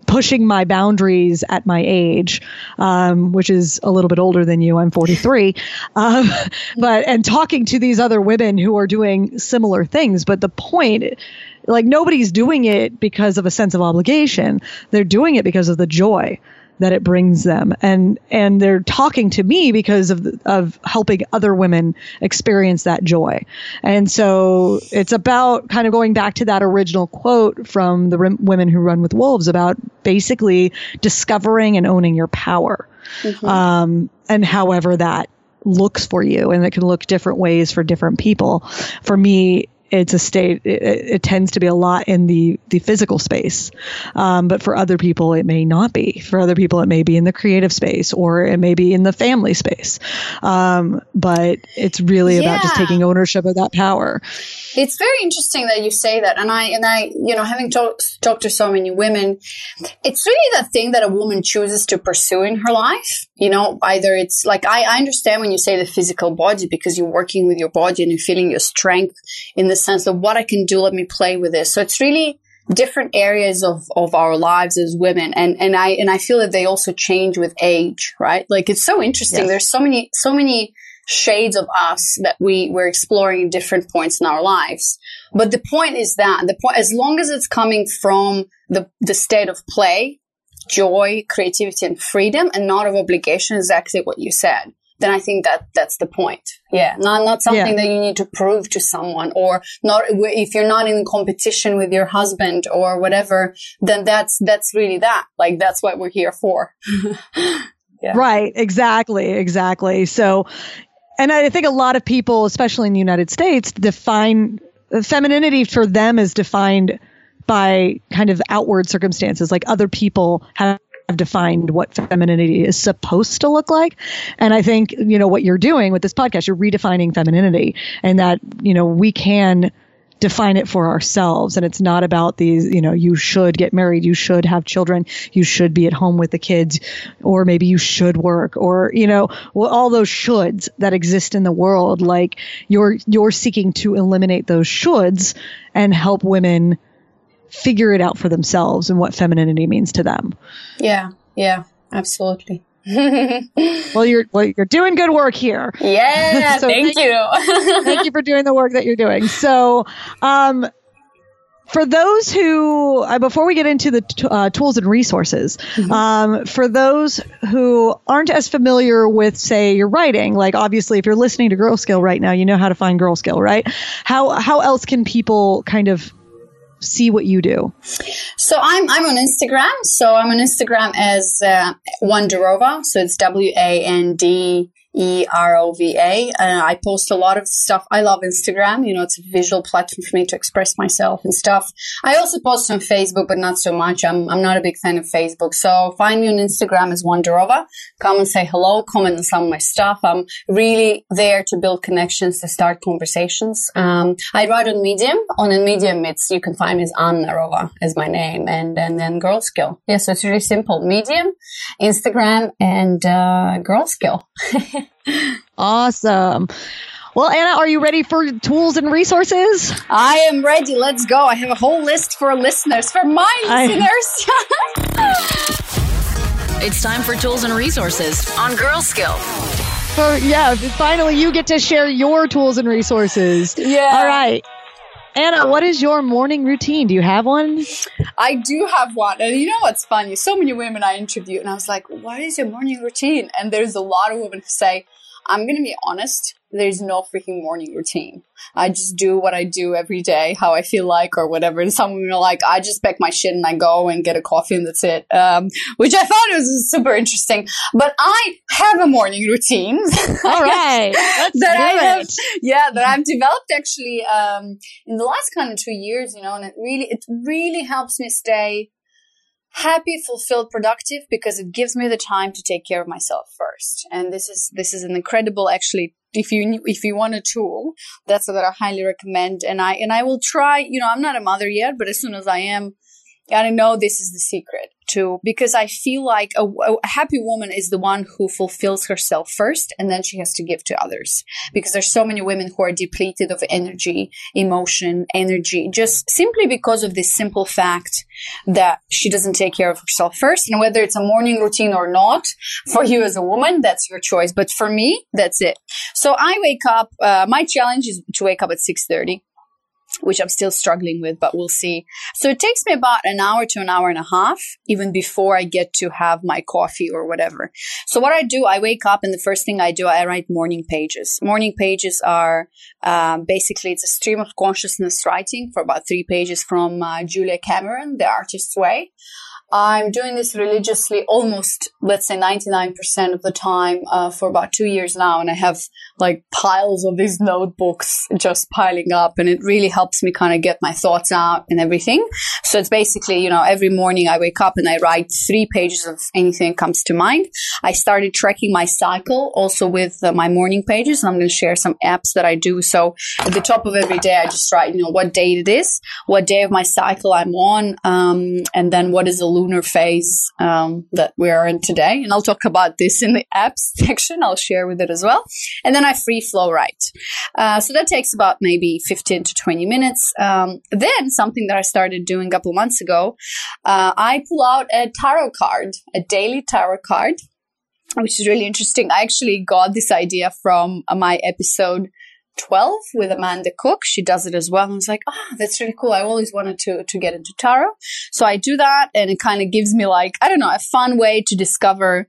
pushing my boundaries at my age, um, which is a little bit older than you. I'm 43, um, but and talking to these other women who are doing similar things. But the point, like nobody's doing it because of a sense of obligation. They're doing it because of the joy that it brings them. And and they're talking to me because of of helping other women experience that joy. And so it's about kind of going back to that original quote from the women who run with wolves about basically discovering and owning your power mm-hmm. um, and however that looks for you. And it can look different ways for different people. For me it's a state it, it, tends to be a lot in the the physical space. Um, but for other people it may not be. For other people it may be in the creative space or it may be in the family space. Um, but it's really yeah. about just taking ownership of that power. It's very interesting that you say that. And i and i you know having talked talked to so many women it's really the thing that a woman chooses to pursue in her life you know either it's like I, I understand when you say the physical body because you're working with your body and you're feeling your strength in the sense of what I can do, let me play with this. So it's really different areas of, of our lives as women. And, and I, and I feel that they also change with age, right? Like it's so interesting. Yes. There's so many, so many shades of us that we, we're exploring in different points in our lives. But the point is that the point, as long as it's coming from the, the state of play, joy, creativity, and freedom, and not of obligation, exactly what you said then I think that that's the point. Yeah, not not something yeah. that you need to prove to someone, or not if you're not in competition with your husband or whatever. Then that's that's really that. Like that's what we're here for. yeah. Right. Exactly. Exactly. So, and I think a lot of people, especially in the United States, define femininity for them is defined by kind of outward circumstances, like other people have defined what femininity is supposed to look like. And I think, you know, what you're doing with this podcast, you're redefining femininity and that, you know, we can define it for ourselves. And it's not about these, you know, you should get married, you should have children, you should be at home with the kids, or maybe you should work, or, you know, well, all those shoulds that exist in the world. Like you're, you're seeking to eliminate those shoulds and help women figure it out for themselves and what femininity means to them. Yeah, yeah, absolutely. well, you're well, you're doing good work here. Yeah, so thank, thank you. thank you for doing the work that you're doing. So, um, for those who, uh, before we get into the t- uh, tools and resources, mm-hmm. um, for those who aren't as familiar with, say, your writing, like obviously if you're listening to Girlskill right now, you know how to find Girlskill, right? How how else can people kind of see what you do? So I'm I'm on Instagram. So I'm on Instagram as uh, Wanderova. So it's W A N D E R O V A. I post a lot of stuff. I love Instagram. You know, it's a visual platform for me to express myself and stuff. I also post on Facebook, but not so much. I'm, I'm not a big fan of Facebook. So find me on Instagram as Wanderova. Come and say hello, comment on some of my stuff. I'm really there to build connections, to start conversations. Um, I write on Medium. On Medium, it's, you can find me as Anna Rova as my name and, and then Girlskill. Yeah, so it's really simple. Medium, Instagram, and, uh, Girl Skill. awesome. Well, Anna, are you ready for tools and resources? I am ready. Let's go. I have a whole list for listeners, for my listeners. it's time for tools and resources on Girlskill. For, yeah, finally you get to share your tools and resources. Yeah. All right. Anna, what is your morning routine? Do you have one? I do have one. And you know what's funny? So many women I interview, and I was like, what is your morning routine? And there's a lot of women who say, I'm going to be honest, there's no freaking morning routine. I just do what I do every day, how I feel like or whatever. And some women are like, I just pack my shit and I go and get a coffee and that's it. Um, which I thought was super interesting. But I have a morning routine. All right. That do have. Yeah, that I've developed actually, um, in the last kind of two years, you know, and it really, it really helps me stay happy fulfilled productive because it gives me the time to take care of myself first. And this is this is an incredible actually if you if you want a tool that's what i highly recommend. And i and i will try you know i'm not a mother yet but as soon as i am I know this is the secret too, because I feel like a, a, happy woman is the one who fulfills herself first and then she has to give to others. Because there's so many women who are depleted of energy, emotion, energy, just simply because of this simple fact that she doesn't take care of herself first. And whether it's a morning routine or not, for you as a woman, that's your choice. But for me, that's it. So I wake up, uh, my challenge is to wake up at 630 which I'm still struggling with, but we'll see. So it takes me about an hour to an hour and a half, even before I get to have my coffee or whatever. So what I do, I wake up and the first thing I do, I write morning pages. Morning pages are um, basically it's a stream of consciousness writing for about three pages from uh, Julia Cameron, The Artist's Way. I'm doing this religiously almost, let's say 99% of the time uh, for about two years now. And I have like piles of these notebooks just piling up and it really helps me kind of get my thoughts out and everything. So it's basically, you know, every morning I wake up and I write three pages of anything that comes to mind. I started tracking my cycle also with uh, my morning pages. And I'm going to share some apps that I do. So at the top of every day, I just write, you know, what date it is, what day of my cycle I'm on, um, and then what is the lunar phase um, that we are in today. And I'll talk about this in the apps section. I'll share with it as well. And then I free flow write. Uh, so that takes about maybe 15 to 20 minutes. Um, then something that I started doing a couple months ago, uh, I pull out a tarot card, a daily tarot card which is really interesting. I actually got this idea from my episode 12 with Amanda Cook. She does it as well. And I was like, oh, that's really cool. I always wanted to, to get into tarot. So I do that and it kind of gives me like, I don't know, a fun way to discover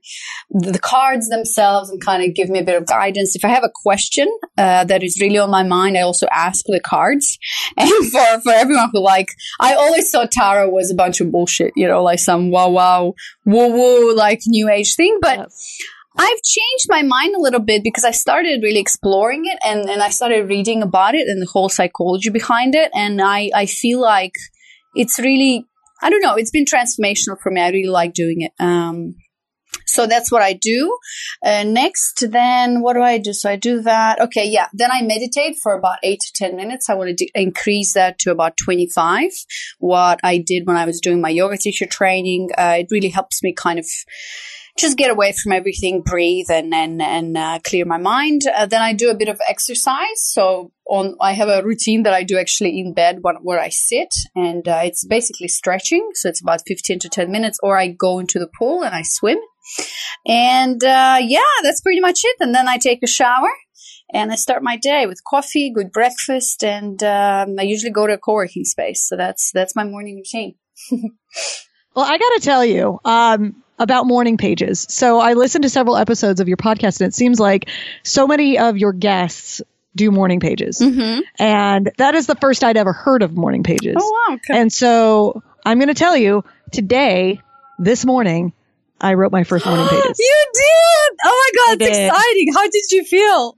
the, the cards themselves and kind of give me a bit of guidance. If I have a question uh, that is really on my mind, I also ask the cards. And for, for everyone who like, I always thought tarot was a bunch of bullshit, you know, like some wow wow woo woo like new age thing. But yes. I've changed my mind a little bit because I started really exploring it and, and I started reading about it and the whole psychology behind it. And I, I feel like it's really, I don't know, it's been transformational for me. I really like doing it. Um, so that's what I do. Uh, next, then what do I do? So I do that. Okay, yeah. Then I meditate for about eight to 10 minutes. I want to increase that to about 25. What I did when I was doing my yoga teacher training, uh, it really helps me kind of just get away from everything, breathe, and and and uh, clear my mind. Uh, then I do a bit of exercise. So on, I have a routine that I do actually in bed when, where I sit, and uh, it's basically stretching. So it's about fifteen to ten minutes, or I go into the pool and I swim. And uh, yeah, that's pretty much it. And then I take a shower and I start my day with coffee, good breakfast, and um, I usually go to a co-working space. So that's that's my morning routine. well, I got to tell you um, about morning pages. So I listened to several episodes of your podcast, and it seems like so many of your guests do morning pages, mm-hmm. and that is the first I'd ever heard of morning pages. Oh wow! Okay. And so I'm going to tell you today, this morning, I wrote my first morning pages. you did! Oh my god, it's exciting. How did you feel?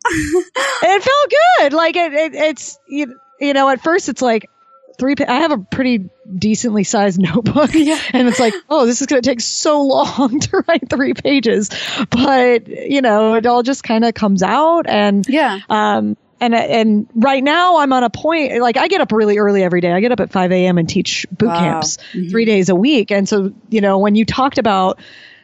it felt good. Like it, it it's you, you know, at first it's like three. Pa- I have a pretty decently sized notebook, yeah. and it's like, oh, this is going to take so long to write three pages. But you know, it all just kind of comes out, and yeah. Um, and and right now I'm on a point like I get up really early every day. I get up at 5 a.m. and teach boot wow. camps mm-hmm. three days a week. And so you know when you talked about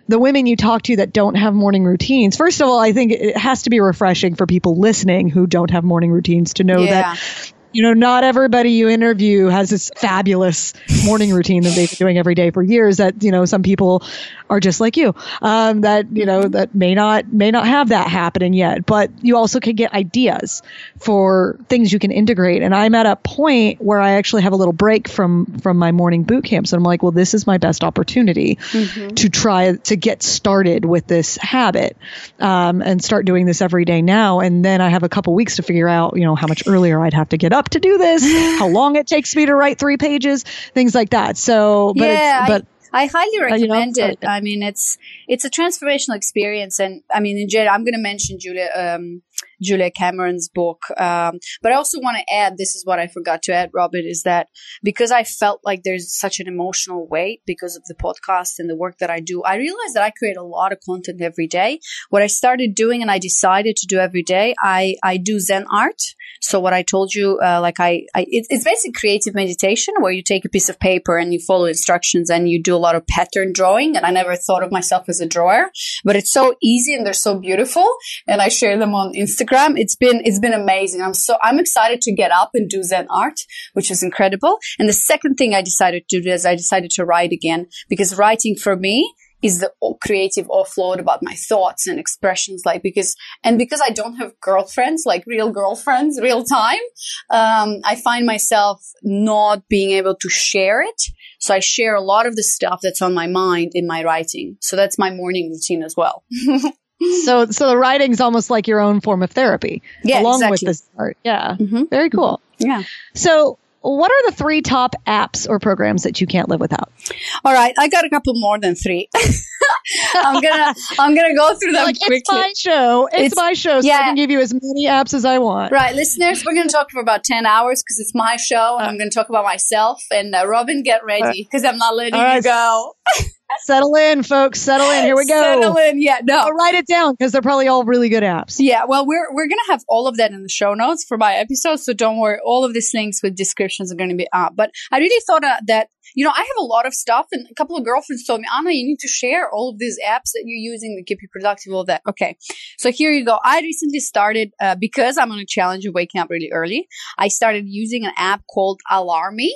the women you talk to that don't have morning routines, first of all, I think it has to be refreshing for people listening who don't have morning routines to know yeah. that you know, not everybody you interview has this fabulous morning routine that they've been doing every day for years. That you know, some people are just like you, um, that you know that may not may not have that happening yet. But you also can get ideas for things you can integrate. And I'm at a point where I actually have a little break from from my morning boot camps, and I'm like, well, this is my best opportunity mm-hmm. to try to get started with this habit um, and start doing this every day now. And then I have a couple weeks to figure out, you know, how much earlier I'd have to get up up to do this, how long it takes me to write three pages, things like that. So, but yeah, but. I, I highly recommend you know, it. I mean, it's it's a transformational experience, and I mean, in general, I'm going to mention Julia um, Julia Cameron's book. Um, but I also want to add this is what I forgot to add, Robert, is that because I felt like there's such an emotional weight because of the podcast and the work that I do, I realized that I create a lot of content every day. What I started doing and I decided to do every day, I, I do Zen art. So what I told you, uh, like I, I it, it's basically creative meditation where you take a piece of paper and you follow instructions and you do a lot of pattern drawing. And I never thought of myself as a drawer, but it's so easy and they're so beautiful. And I share them on Instagram. It's been, it's been amazing. I'm so, I'm excited to get up and do Zen art, which is incredible. And the second thing I decided to do is I decided to write again because writing for me is the creative offload about my thoughts and expressions like because and because i don't have girlfriends like real girlfriends real time um, i find myself not being able to share it so i share a lot of the stuff that's on my mind in my writing so that's my morning routine as well so so the writing's almost like your own form of therapy yeah, along exactly. with this art yeah mm-hmm. very cool yeah so what are the three top apps or programs that you can't live without? All right, I got a couple more than three. I'm gonna I'm gonna go through them like, quickly. It's my show. It's, it's, my show, so yeah. I can give you as many apps as I want. Right, listeners, we're gonna talk for about ten hours because it's my show, and uh, I'm gonna talk about myself. And uh, Robin, get ready because I'm not letting right. you go. Settle in, folks. Settle in. Here we go. Settle in. Yeah, no. I'll write it down because they're probably all really good apps. Yeah, well, we're we're gonna have all of that in the show notes for my episode, so don't worry. All of these links with descriptions are going to be up. But I really thought uh, that you know I have a lot of stuff, and a couple of girlfriends told me, Anna, you need to share all of these apps that you're using to keep you productive. All that. Okay, so here you go. I recently started uh, because I'm on a challenge of waking up really early. I started using an app called Alarmy.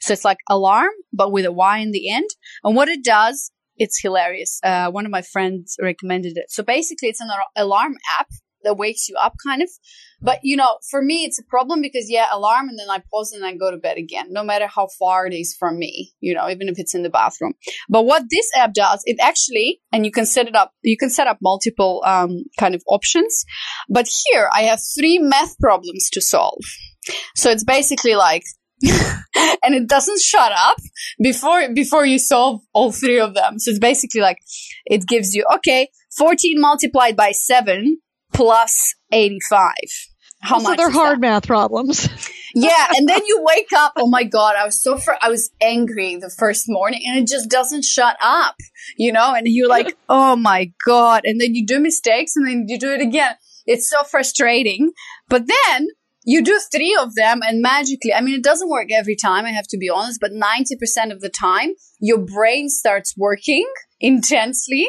So it's like alarm, but with a Y in the end. And what it does, it's hilarious. Uh, one of my friends recommended it. So basically, it's an alarm app that wakes you up, kind of. But you know, for me, it's a problem because yeah, alarm, and then I pause and I go to bed again, no matter how far it is from me. You know, even if it's in the bathroom. But what this app does, it actually, and you can set it up. You can set up multiple um, kind of options. But here, I have three math problems to solve. So it's basically like and it doesn't shut up before before you solve all three of them. So it's basically like it gives you okay, 14 multiplied by 7 plus 85. How so much? they're hard that? math problems. yeah, and then you wake up. Oh my god, I was so fr- I was angry the first morning, and it just doesn't shut up, you know. And you're like, oh my god, and then you do mistakes, and then you do it again. It's so frustrating. But then you do three of them and magically, I mean, it doesn't work every time, I have to be honest, but 90% of the time, your brain starts working intensely.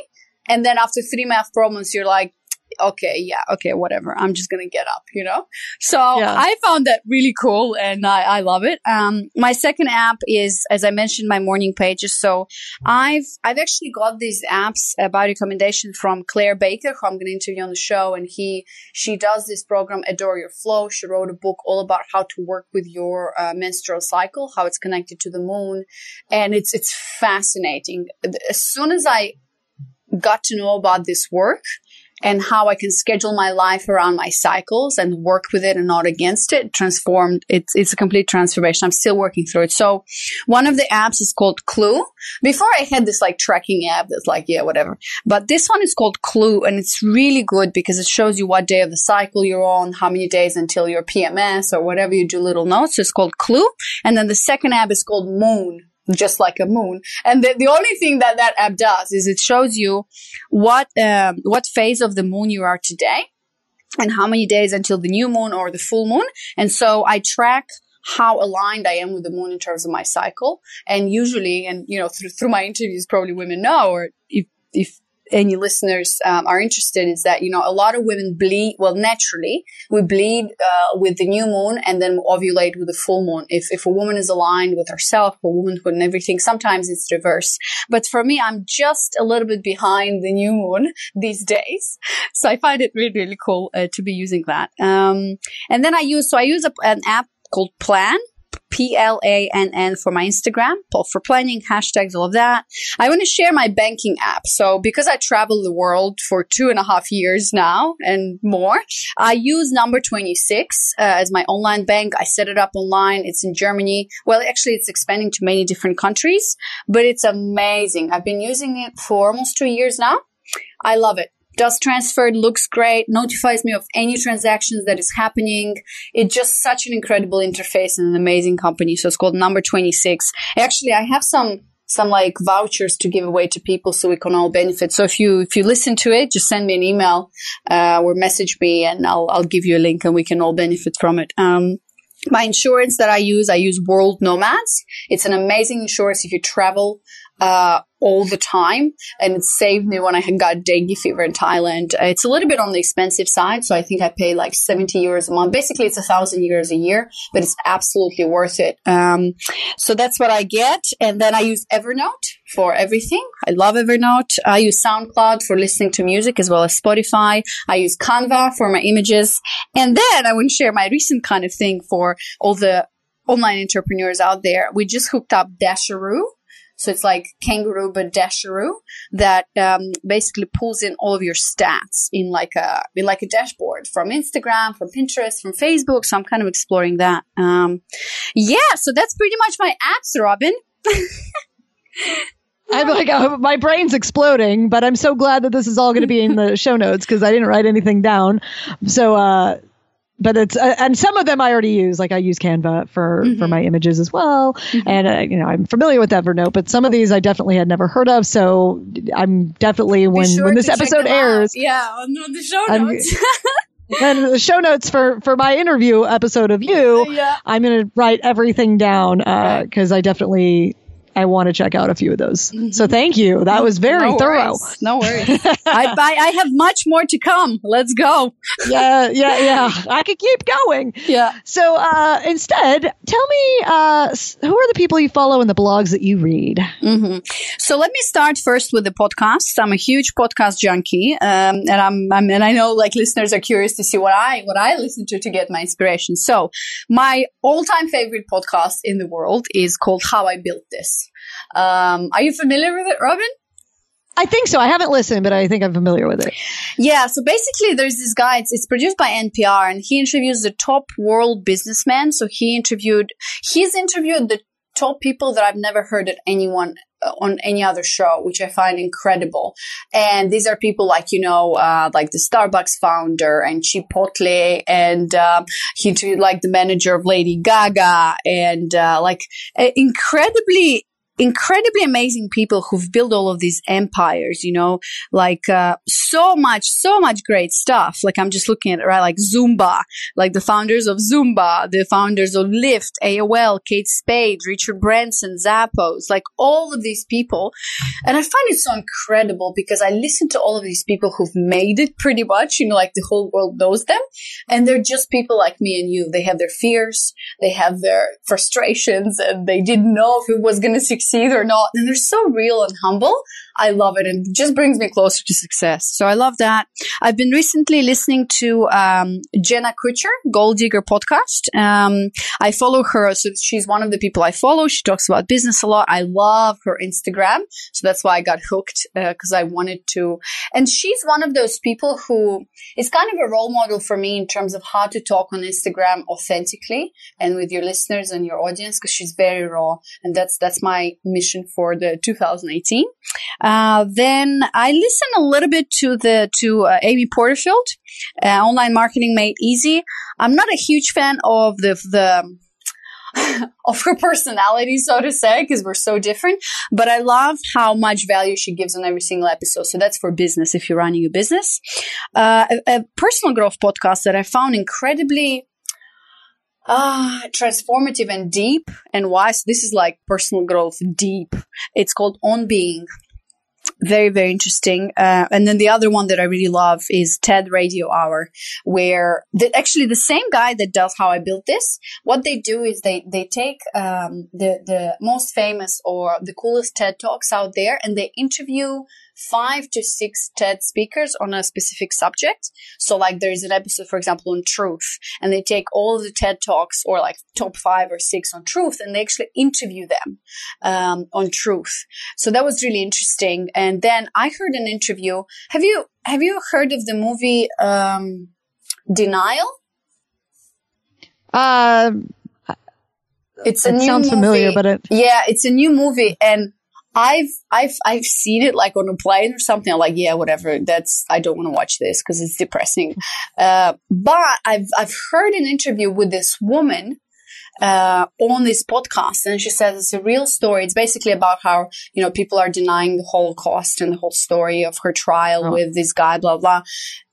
And then after three math problems, you're like, okay, yeah, okay, whatever. I'm just gonna get up, you know. So yeah. I found that really cool, and I, I love it. Um, my second app is, as I mentioned, my morning pages. So I've I've actually got these apps uh, by recommendation from Claire Baker, who I'm gonna interview on the show, and he she does this program Adore Your Flow. She wrote a book all about how to work with your uh, menstrual cycle, how it's connected to the moon, and it's it's fascinating. As soon as I got to know about this work and how I can schedule my life around my cycles and work with it and not against it transformed. It's, it's a complete transformation. I'm still working through it. So one of the apps is called Clue. Before I had this like tracking app that's like, yeah, whatever. But this one is called Clue and it's really good because it shows you what day of the cycle you're on, how many days until your PMS or whatever you do little notes. It's called Clue. And then the second app is called Moon just like a moon. And the, the only thing that that app does is it shows you what, um, what phase of the moon you are today and how many days until the new moon or the full moon. And so I track how aligned I am with the moon in terms of my cycle. And usually, and you know, through, through my interviews, probably women know, or if, if any listeners um, are interested is that you know a lot of women bleed well naturally we bleed uh, with the new moon and then ovulate with the full moon. If, if a woman is aligned with herself her womanhood and everything sometimes it's reverse but for me i'm just a little bit behind the new moon these days. So i find it really really cool uh, to be using that. Um, and then i use so i use a, an app called Plann P L A N N for my Instagram, for planning, hashtags, all of that. I want to share my banking app. So because I travel the world for two and a half years now and more, I use number 26 uh, as my online bank. I set it up online. It's in Germany. Well, actually, it's expanding to many different countries, but it's amazing. I've been using it for almost two years now. I love it does transfer, looks great, notifies me of any transactions that is happening. It's just such an incredible interface and an amazing company. So it's called Number 26. Actually, I have some some like vouchers to give away to people so we can all benefit. So if you if you listen to it, just send me an email uh, or message me, and I'll I'll give you a link, and we can all benefit from it. Um, my insurance that I use, I use World Nomads. It's an amazing insurance if you travel uh, all the time. And it saved me when I had got dengue fever in Thailand. It's a little bit on the expensive side. So I think I pay like 70 euros a month. Basically, it's a thousand euros a year, but it's absolutely worth it. Um, so that's what I get. And then I use Evernote for everything. I love Evernote. I use SoundCloud for listening to music as well as Spotify. I use Canva for my images. And then I want to share my recent kind of thing for all the online entrepreneurs out there. We just hooked up Dasheroo so it's like kangaroo, but that um, basically pulls in all of your stats in like a in like a dashboard from Instagram, from Pinterest, from Facebook. So I'm kind of exploring that. Um, yeah, so that's pretty much my apps, Robin. I'm like, uh, my brain's exploding, but I'm so glad that this is all going to be in the show notes because I didn't write anything down. So, uh, but it's uh, and some of them I already use. Like I use Canva for mm-hmm. for my images as well, mm-hmm. and uh, you know I'm familiar with Evernote. But some of these I definitely had never heard of. So I'm definitely when sure when this episode airs, yeah, on the show notes. and the show notes for for my interview episode of you, yeah. I'm going to write everything down because uh, I definitely I want to check out a few of those. Mm-hmm. So thank you. That was very no thorough. Worries. No worries. I, I, I have much more to come. Let's go. yeah, yeah, yeah. I could keep going. Yeah. So uh, instead, tell me uh, who are the people you follow and the blogs that you read? Mm-hmm. So let me start first with the podcast. I'm a huge podcast junkie, um, and I'm, I'm and I know like listeners are curious to see what I what I listen to to get my inspiration. So my all time favorite podcast in the world is called How I Built This. Um, are you familiar with it, Robin? I think so. I haven't listened, but I think I'm familiar with it. Yeah. So basically, there's this guy. It's, it's, produced by NPR, and he interviews the top world businessmen. So he interviewed. He's interviewed the top people that I've never heard of anyone uh, on any other show, which I find incredible. And these are people like, you know, uh, like the Starbucks founder and Chipotle and, um, he interviewed like the manager of Lady Gaga and, uh, like incredibly incredibly amazing people who've built all of these empires, you know, like uh, so much, so much great stuff. Like I'm just looking at it, right? Like Zumba, like the founders of Zumba, the founders of Lyft, AOL, Kate Spade, Richard Branson, Zappos, like all of these people. And I find it so incredible because I listen to all of these people who've made it pretty much, you know, like the whole world knows them. And they're just people like me and you. They have their fears, they have their frustrations, and they didn't know if it was going to succeed or not. And they're so real and humble. I love it and it just brings me closer to success. So I love that. I've been recently listening to um, Jenna Kutcher, Goal Digger podcast. Um, I follow her. So she's one of the people I follow. She talks about business a lot. I love her Instagram. So that's why I got hooked because uh, I wanted to. And she's one of those people who is kind of a role model for me in terms of how to talk on Instagram authentically and with your listeners and your audience because she's very raw. And that's, that's my mission for the 2018. Uh, then I listen a little bit to the to uh, Amy Porterfield, uh, online marketing made easy. I'm not a huge fan of the the of her personality, so to say, because we're so different. But I love how much value she gives on every single episode. So that's for business if you're running a business. Uh, a, a, personal growth podcast that I found incredibly uh, transformative and deep and wise. This is like personal growth deep. It's called On Being very very interesting. Uh, and then the other one that i really love is ted radio hour where the, actually the same guy that does how i built this what they do is they they take um, the the most famous or the coolest ted talks out there and they interview five to six TED speakers on a specific subject. So like there's an episode, for example, on truth and they take all the TED talks or like top five or six on truth and they actually interview them, um, on truth. So that was really interesting. And then I heard an interview. Have you, have you heard of the movie, um, Denial? Uh, it's a it new sounds movie. familiar, but it yeah, it's a new movie, and I've I've I've seen it like on a plane or something. I'm like, yeah, whatever. That's I don't want to watch this because it's depressing. Uh, but I've I've heard an interview with this woman uh, on this podcast, and she says it's a real story. It's basically about how you know people are denying the Holocaust and the whole story of her trial oh. with this guy, blah blah.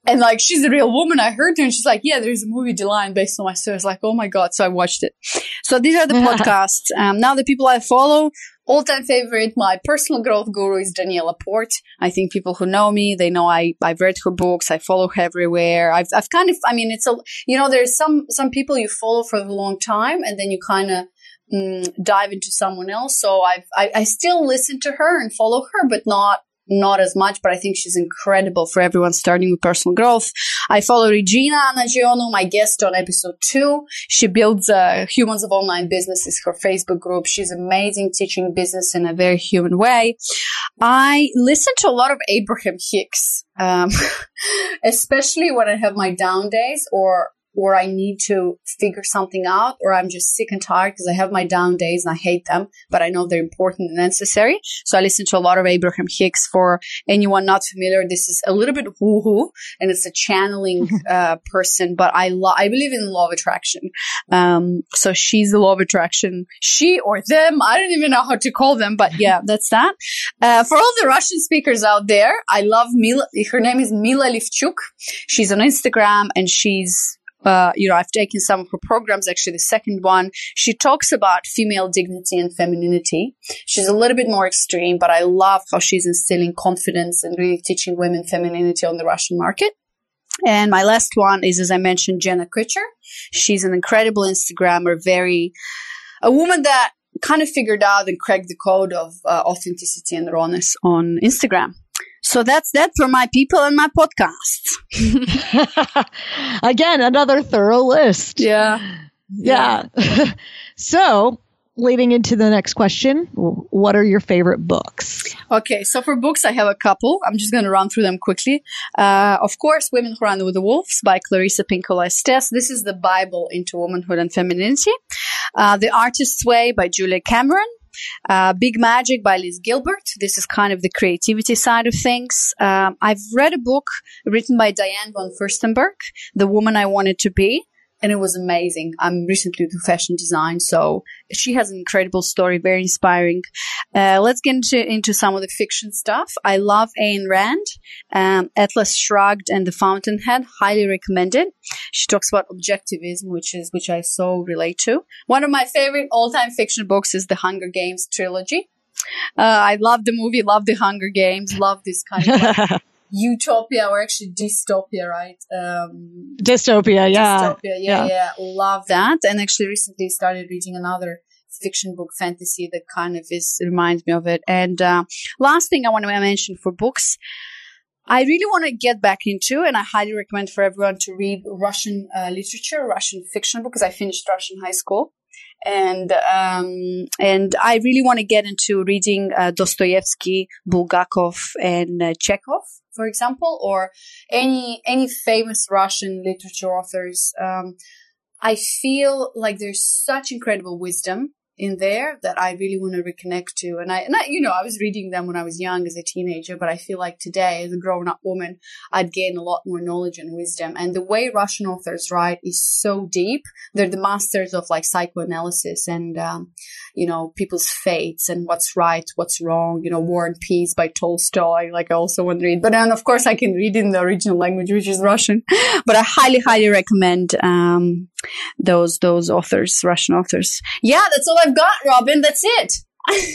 And like she's a real woman. I heard her, and she's like, "Yeah, there's a movie Denial based on my story." I was like, "Oh my god!" So I watched it. So these are the podcasts. Um, now the people I follow all time favorite, my personal growth guru is Danielle LaPorte. I think people who know me, they know I, I've read her books. I follow her everywhere. I've, I've kind of, I mean, it's a, you know, there's some, some people you follow for a long time and then you kind of, mm, dive into someone else. So I've, I, I still listen to her and follow her, but not not as much, but I think she's incredible for everyone starting with personal growth. I follow Regina Anaejionu, my guest on episode two. She builds uh, Humans of Online Businesses, her Facebook group. She's amazing teaching business in a very human way. I listen to a lot of Abraham Hicks, um, especially when I have my down days or or I need to figure something out, or I'm just sick and tired because I have my down days and I hate them, but I know they're important and necessary. So I listen to a lot of Abraham Hicks. For anyone not familiar, this is a little bit woo hoo, and it's a channeling uh, person, but I lo- I believe in law of attraction. Um, so she's the law of attraction. She or them, I don't even know how to call them, but yeah, that's that. Uh, for all the Russian speakers out there, I love Mila. Her name is Mila Levchuk. She's on Instagram and she's uh, you know, I've taken some of her programs, actually the second one. She talks about female dignity and femininity. She's a little bit more extreme, but I love how she's instilling confidence and really teaching women femininity on the Russian market. And my last one is, as I mentioned, Jenna Kutcher. She's an incredible Instagrammer, very, a woman that kind of figured out and cracked the code of uh, authenticity and rawness on Instagram. So that's that for my people and my podcast. Again, another thorough list. Yeah. Yeah. yeah. so, leading into the next question, what are your favorite books? Okay, so for books, I have a couple. I'm just going to run through them quickly. Uh, of course, Women Who Run with the Wolves by Clarissa Pinkola Estes. This is the Bible into womanhood and femininity. Uh, the Artist's Way by Julia Cameron. Uh, Big Magic by Liz Gilbert. This is kind of the creativity side of things. Um, I've read a book written by Diane von Furstenberg, The Woman I Wanted to Be. And it was amazing. I'm recently to fashion design, so she has an incredible story, very inspiring. Uh, let's get into, into some of the fiction stuff. I love Ayn Rand, um, Atlas Shrugged, and The Fountainhead. Highly recommended. She talks about objectivism, which is which I so relate to. One of my favorite all-time fiction books is the Hunger Games trilogy. Uh, I love the movie, love the Hunger Games, love this kind of utopia or actually dystopia, right? Um, dystopia, yeah. Dystopia, yeah, yeah, yeah. Love that. And actually recently started reading another fiction book fantasy that kind of is reminds me of it. And uh, last thing I want to mention for books, I really want to get back into, and I highly recommend for everyone to read Russian uh, literature, Russian fiction because I finished Russian high school and um, and I really want to get into reading uh, Dostoevsky, Bulgakov, and uh, Chekhov, for example, or any any famous Russian literature authors. Um, I feel like there's such incredible wisdom in there that I really want to reconnect to. And I, and I, you know, I was reading them when I was young as a teenager, but I feel like today as a grown up woman, I'd gain a lot more knowledge and wisdom. And the way Russian authors write is so deep. They're the masters of like psychoanalysis and, um, you know, people's fates and what's right, what's wrong, you know, War and Peace by Tolstoy. Like I also want to read, but then of course I can read in the original language, which is Russian, but I highly, highly recommend, um, those, those authors, Russian authors. Yeah, that's all I've got, Robin. That's it.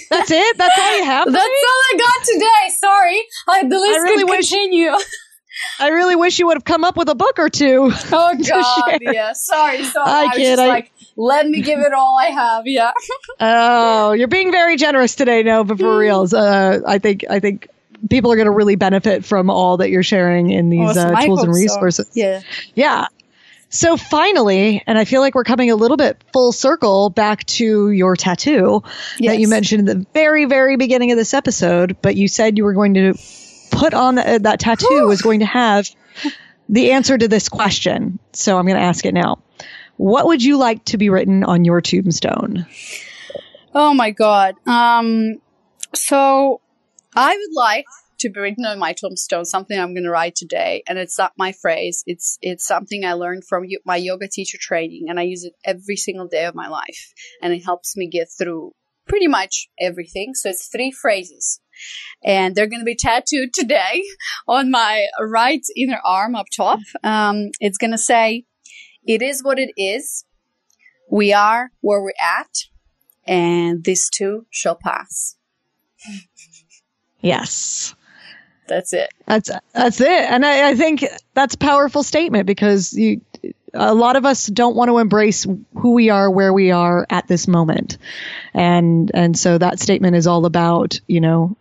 That's it. That's all you have. That's all I got today. Sorry, I, the list I really wish, continue. I really wish you would have come up with a book or two. Oh God, yeah. Sorry, sorry. I, I kid. I, like, let me give it all I have. Yeah. oh, you're being very generous today, Rova. For hmm. reals, uh, I think I think people are going to really benefit from all that you're sharing in these awesome. uh, tools and resources. So. Yeah. Yeah. So finally, and I feel like we're coming a little bit full circle back to your tattoo yes. that you mentioned in the very, very beginning of this episode, but you said you were going to put on the, uh, that tattoo was going to have the answer to this question. So I'm going to ask it now. What would you like to be written on your tombstone? Oh my God. Um, so I would like to be written on my tombstone, something I'm going to write today. And it's not my phrase. It's, it's something I learned from my yoga teacher training and I use it every single day of my life. And it helps me get through pretty much everything. So it's three phrases and they're going to be tattooed today on my right inner arm up top. Um, it's going to say, it is what it is. We are where we're at and this too shall pass. Yes. That's it. That's that's it. And I, I think that's a powerful statement because you a lot of us don't want to embrace who we are where we are at this moment. And and so that statement is all about you know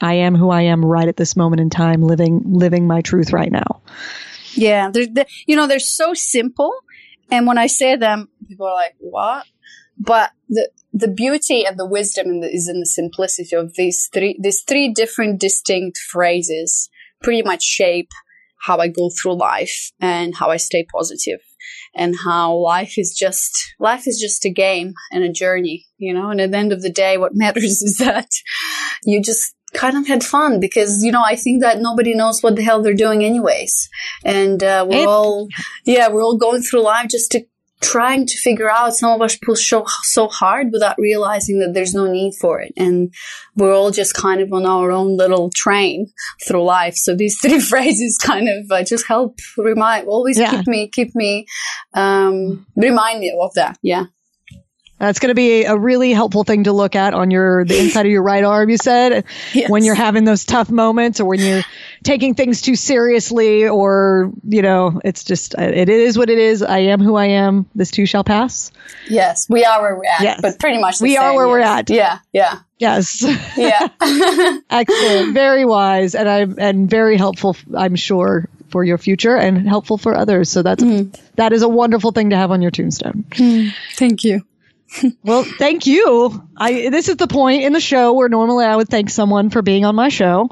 i am who i am right at this moment in time living living my truth right now. Yeah. They're, they're you know they're so simple. And when i say them people are like what but the the beauty and the wisdom in the, is in the simplicity of these three these three different distinct phrases pretty much shape how I go through life and how I stay positive and how life is just life is just a game and a journey you know? And at the end of the day what matters is that you just kind of had fun because you know I think that nobody knows what the hell they're doing anyways. And uh, we're all yeah we're all going through life just to trying to figure out some of us push so, so hard without realizing that there's no need for it. And we're all just kind of on our own little train through life. So these three phrases kind of uh, just help remind, always yeah. keep me, keep me, um, remind me of that. Yeah. That's going to be a really helpful thing to look at on your the inside of your right arm. You said yes. when you're having those tough moments, or when you're taking things too seriously, or you know, it's just it is what it is. I am who I am. This too shall pass. Yes, we are where we're at. Yes. but pretty much we same, are where yes. we're at. Yeah, yeah. Yes. Yeah. Excellent. Very wise, and I'm and very helpful. I'm sure for your future and helpful for others. So that's mm. that is a wonderful thing to have on your tombstone. Mm. Thank you well, thank you. I this is the point in the show where normally I would thank someone for being on my show.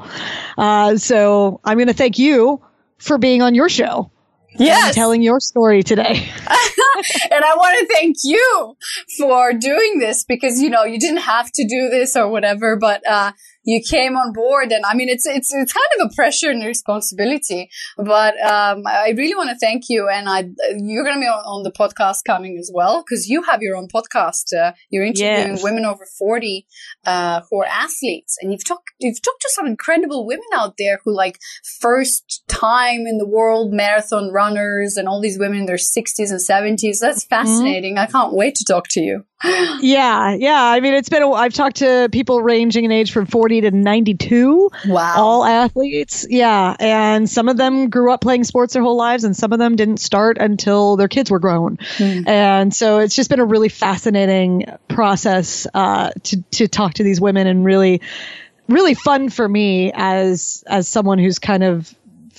Uh, so I'm going to thank you for being on your show. Yes. telling your story today. and I want to thank you for doing this because, you know, you didn't have to do this or whatever, but, uh, you came on board. And I mean, it's, it's, it's kind of a pressure and a responsibility, but, um, I really want to thank you. And I, you're going to be on, on, the podcast coming as well because you have your own podcast. Uh, you're interviewing yes. women over 40, uh, who are athletes and you've talked, you've talked to some incredible women out there who like first time in the world marathon runners and all these women in their 60s and 70s. That's fascinating. Mm-hmm. I can't wait to talk to you. yeah, yeah. I mean, it's been. A, I've talked to people ranging in age from 40 to 92. Wow. All athletes. Yeah, and some of them grew up playing sports their whole lives, and some of them didn't start until their kids were grown. Mm. And so it's just been a really fascinating process uh, to to talk to these women and really really fun for me as as someone who's kind of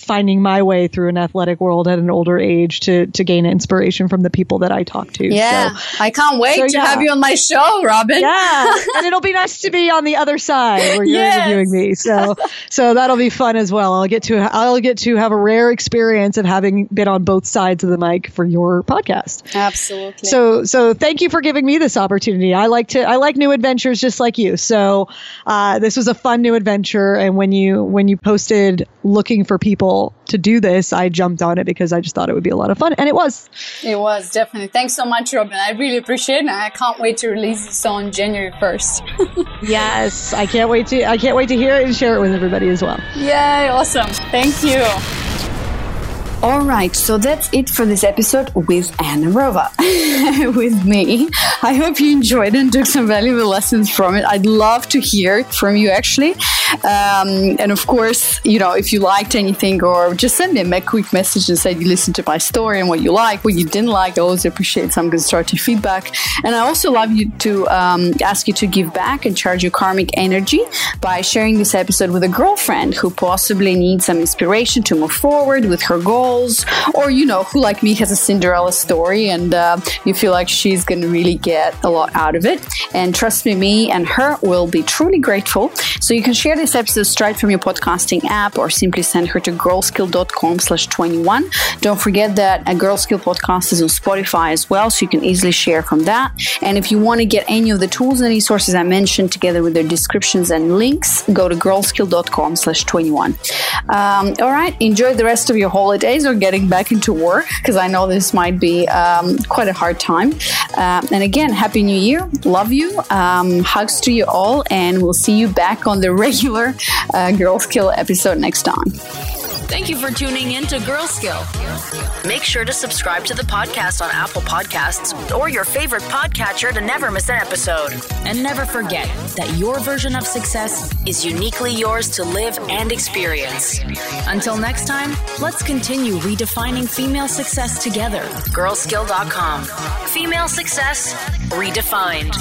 finding my way through an athletic world at an older age to to gain inspiration from the people that I talk to. Yeah, so, I can't wait so, to yeah. have you on my show, Robin. Yeah, and it'll be nice to be on the other side where you're yes. interviewing me. So so that'll be fun as well. I'll get to I'll get to have a rare experience of having been on both sides of the mic for your podcast. Absolutely. So so thank you for giving me this opportunity. I like to I like new adventures just like you. So uh, this was a fun new adventure, and when you when you posted looking for people people to do this, I jumped on it because I just thought it would be a lot of fun. And it was. It was, definitely. Thanks so much, Robin. I really appreciate it. I can't wait to release this on January 1st. yes, I can't wait to I can't wait to hear it and share it with everybody as well. Yay, awesome. Thank you. All right, so that's it for this episode with Anna Rova, with me. I hope you enjoyed and took some valuable lessons from it. I'd love to hear from you actually. Um, and of course, you know, if you liked anything or just send me a quick message and say you listened to my story and what you like, what you didn't like. I always appreciate some constructive feedback. And I also love you to um, ask you to give back and charge your karmic energy by sharing this episode with a girlfriend who possibly needs some inspiration to move forward with her goals or you know, who like me has a Cinderella story and uh, you feel like she's going to really get a lot out of it. And trust me, me and her will be truly grateful. So you can share this episode straight from your podcasting app or simply send her to girlskill.com slash 21. Don't forget that a Girlskill podcast is on Spotify as well, so you can easily share from that. And if you want to get any of the tools and resources I mentioned together with their descriptions and links, go to girlskill.com slash 21. Um, all right, enjoy the rest of your holidays are getting back into work because I know this might be um, quite a hard time. Uh, and again, Happy New Year. Love you. Um, hugs to you all. And we'll see you back on the regular uh, Girlskill episode next time. Thank you for tuning in to Girlskill. Make sure to subscribe to the podcast on Apple Podcasts or your favorite podcatcher to never miss an episode. And never forget that your version of success is uniquely yours to live and experience. Until next time, let's continue redefining female success together. Girlskill.com. Female success redefined.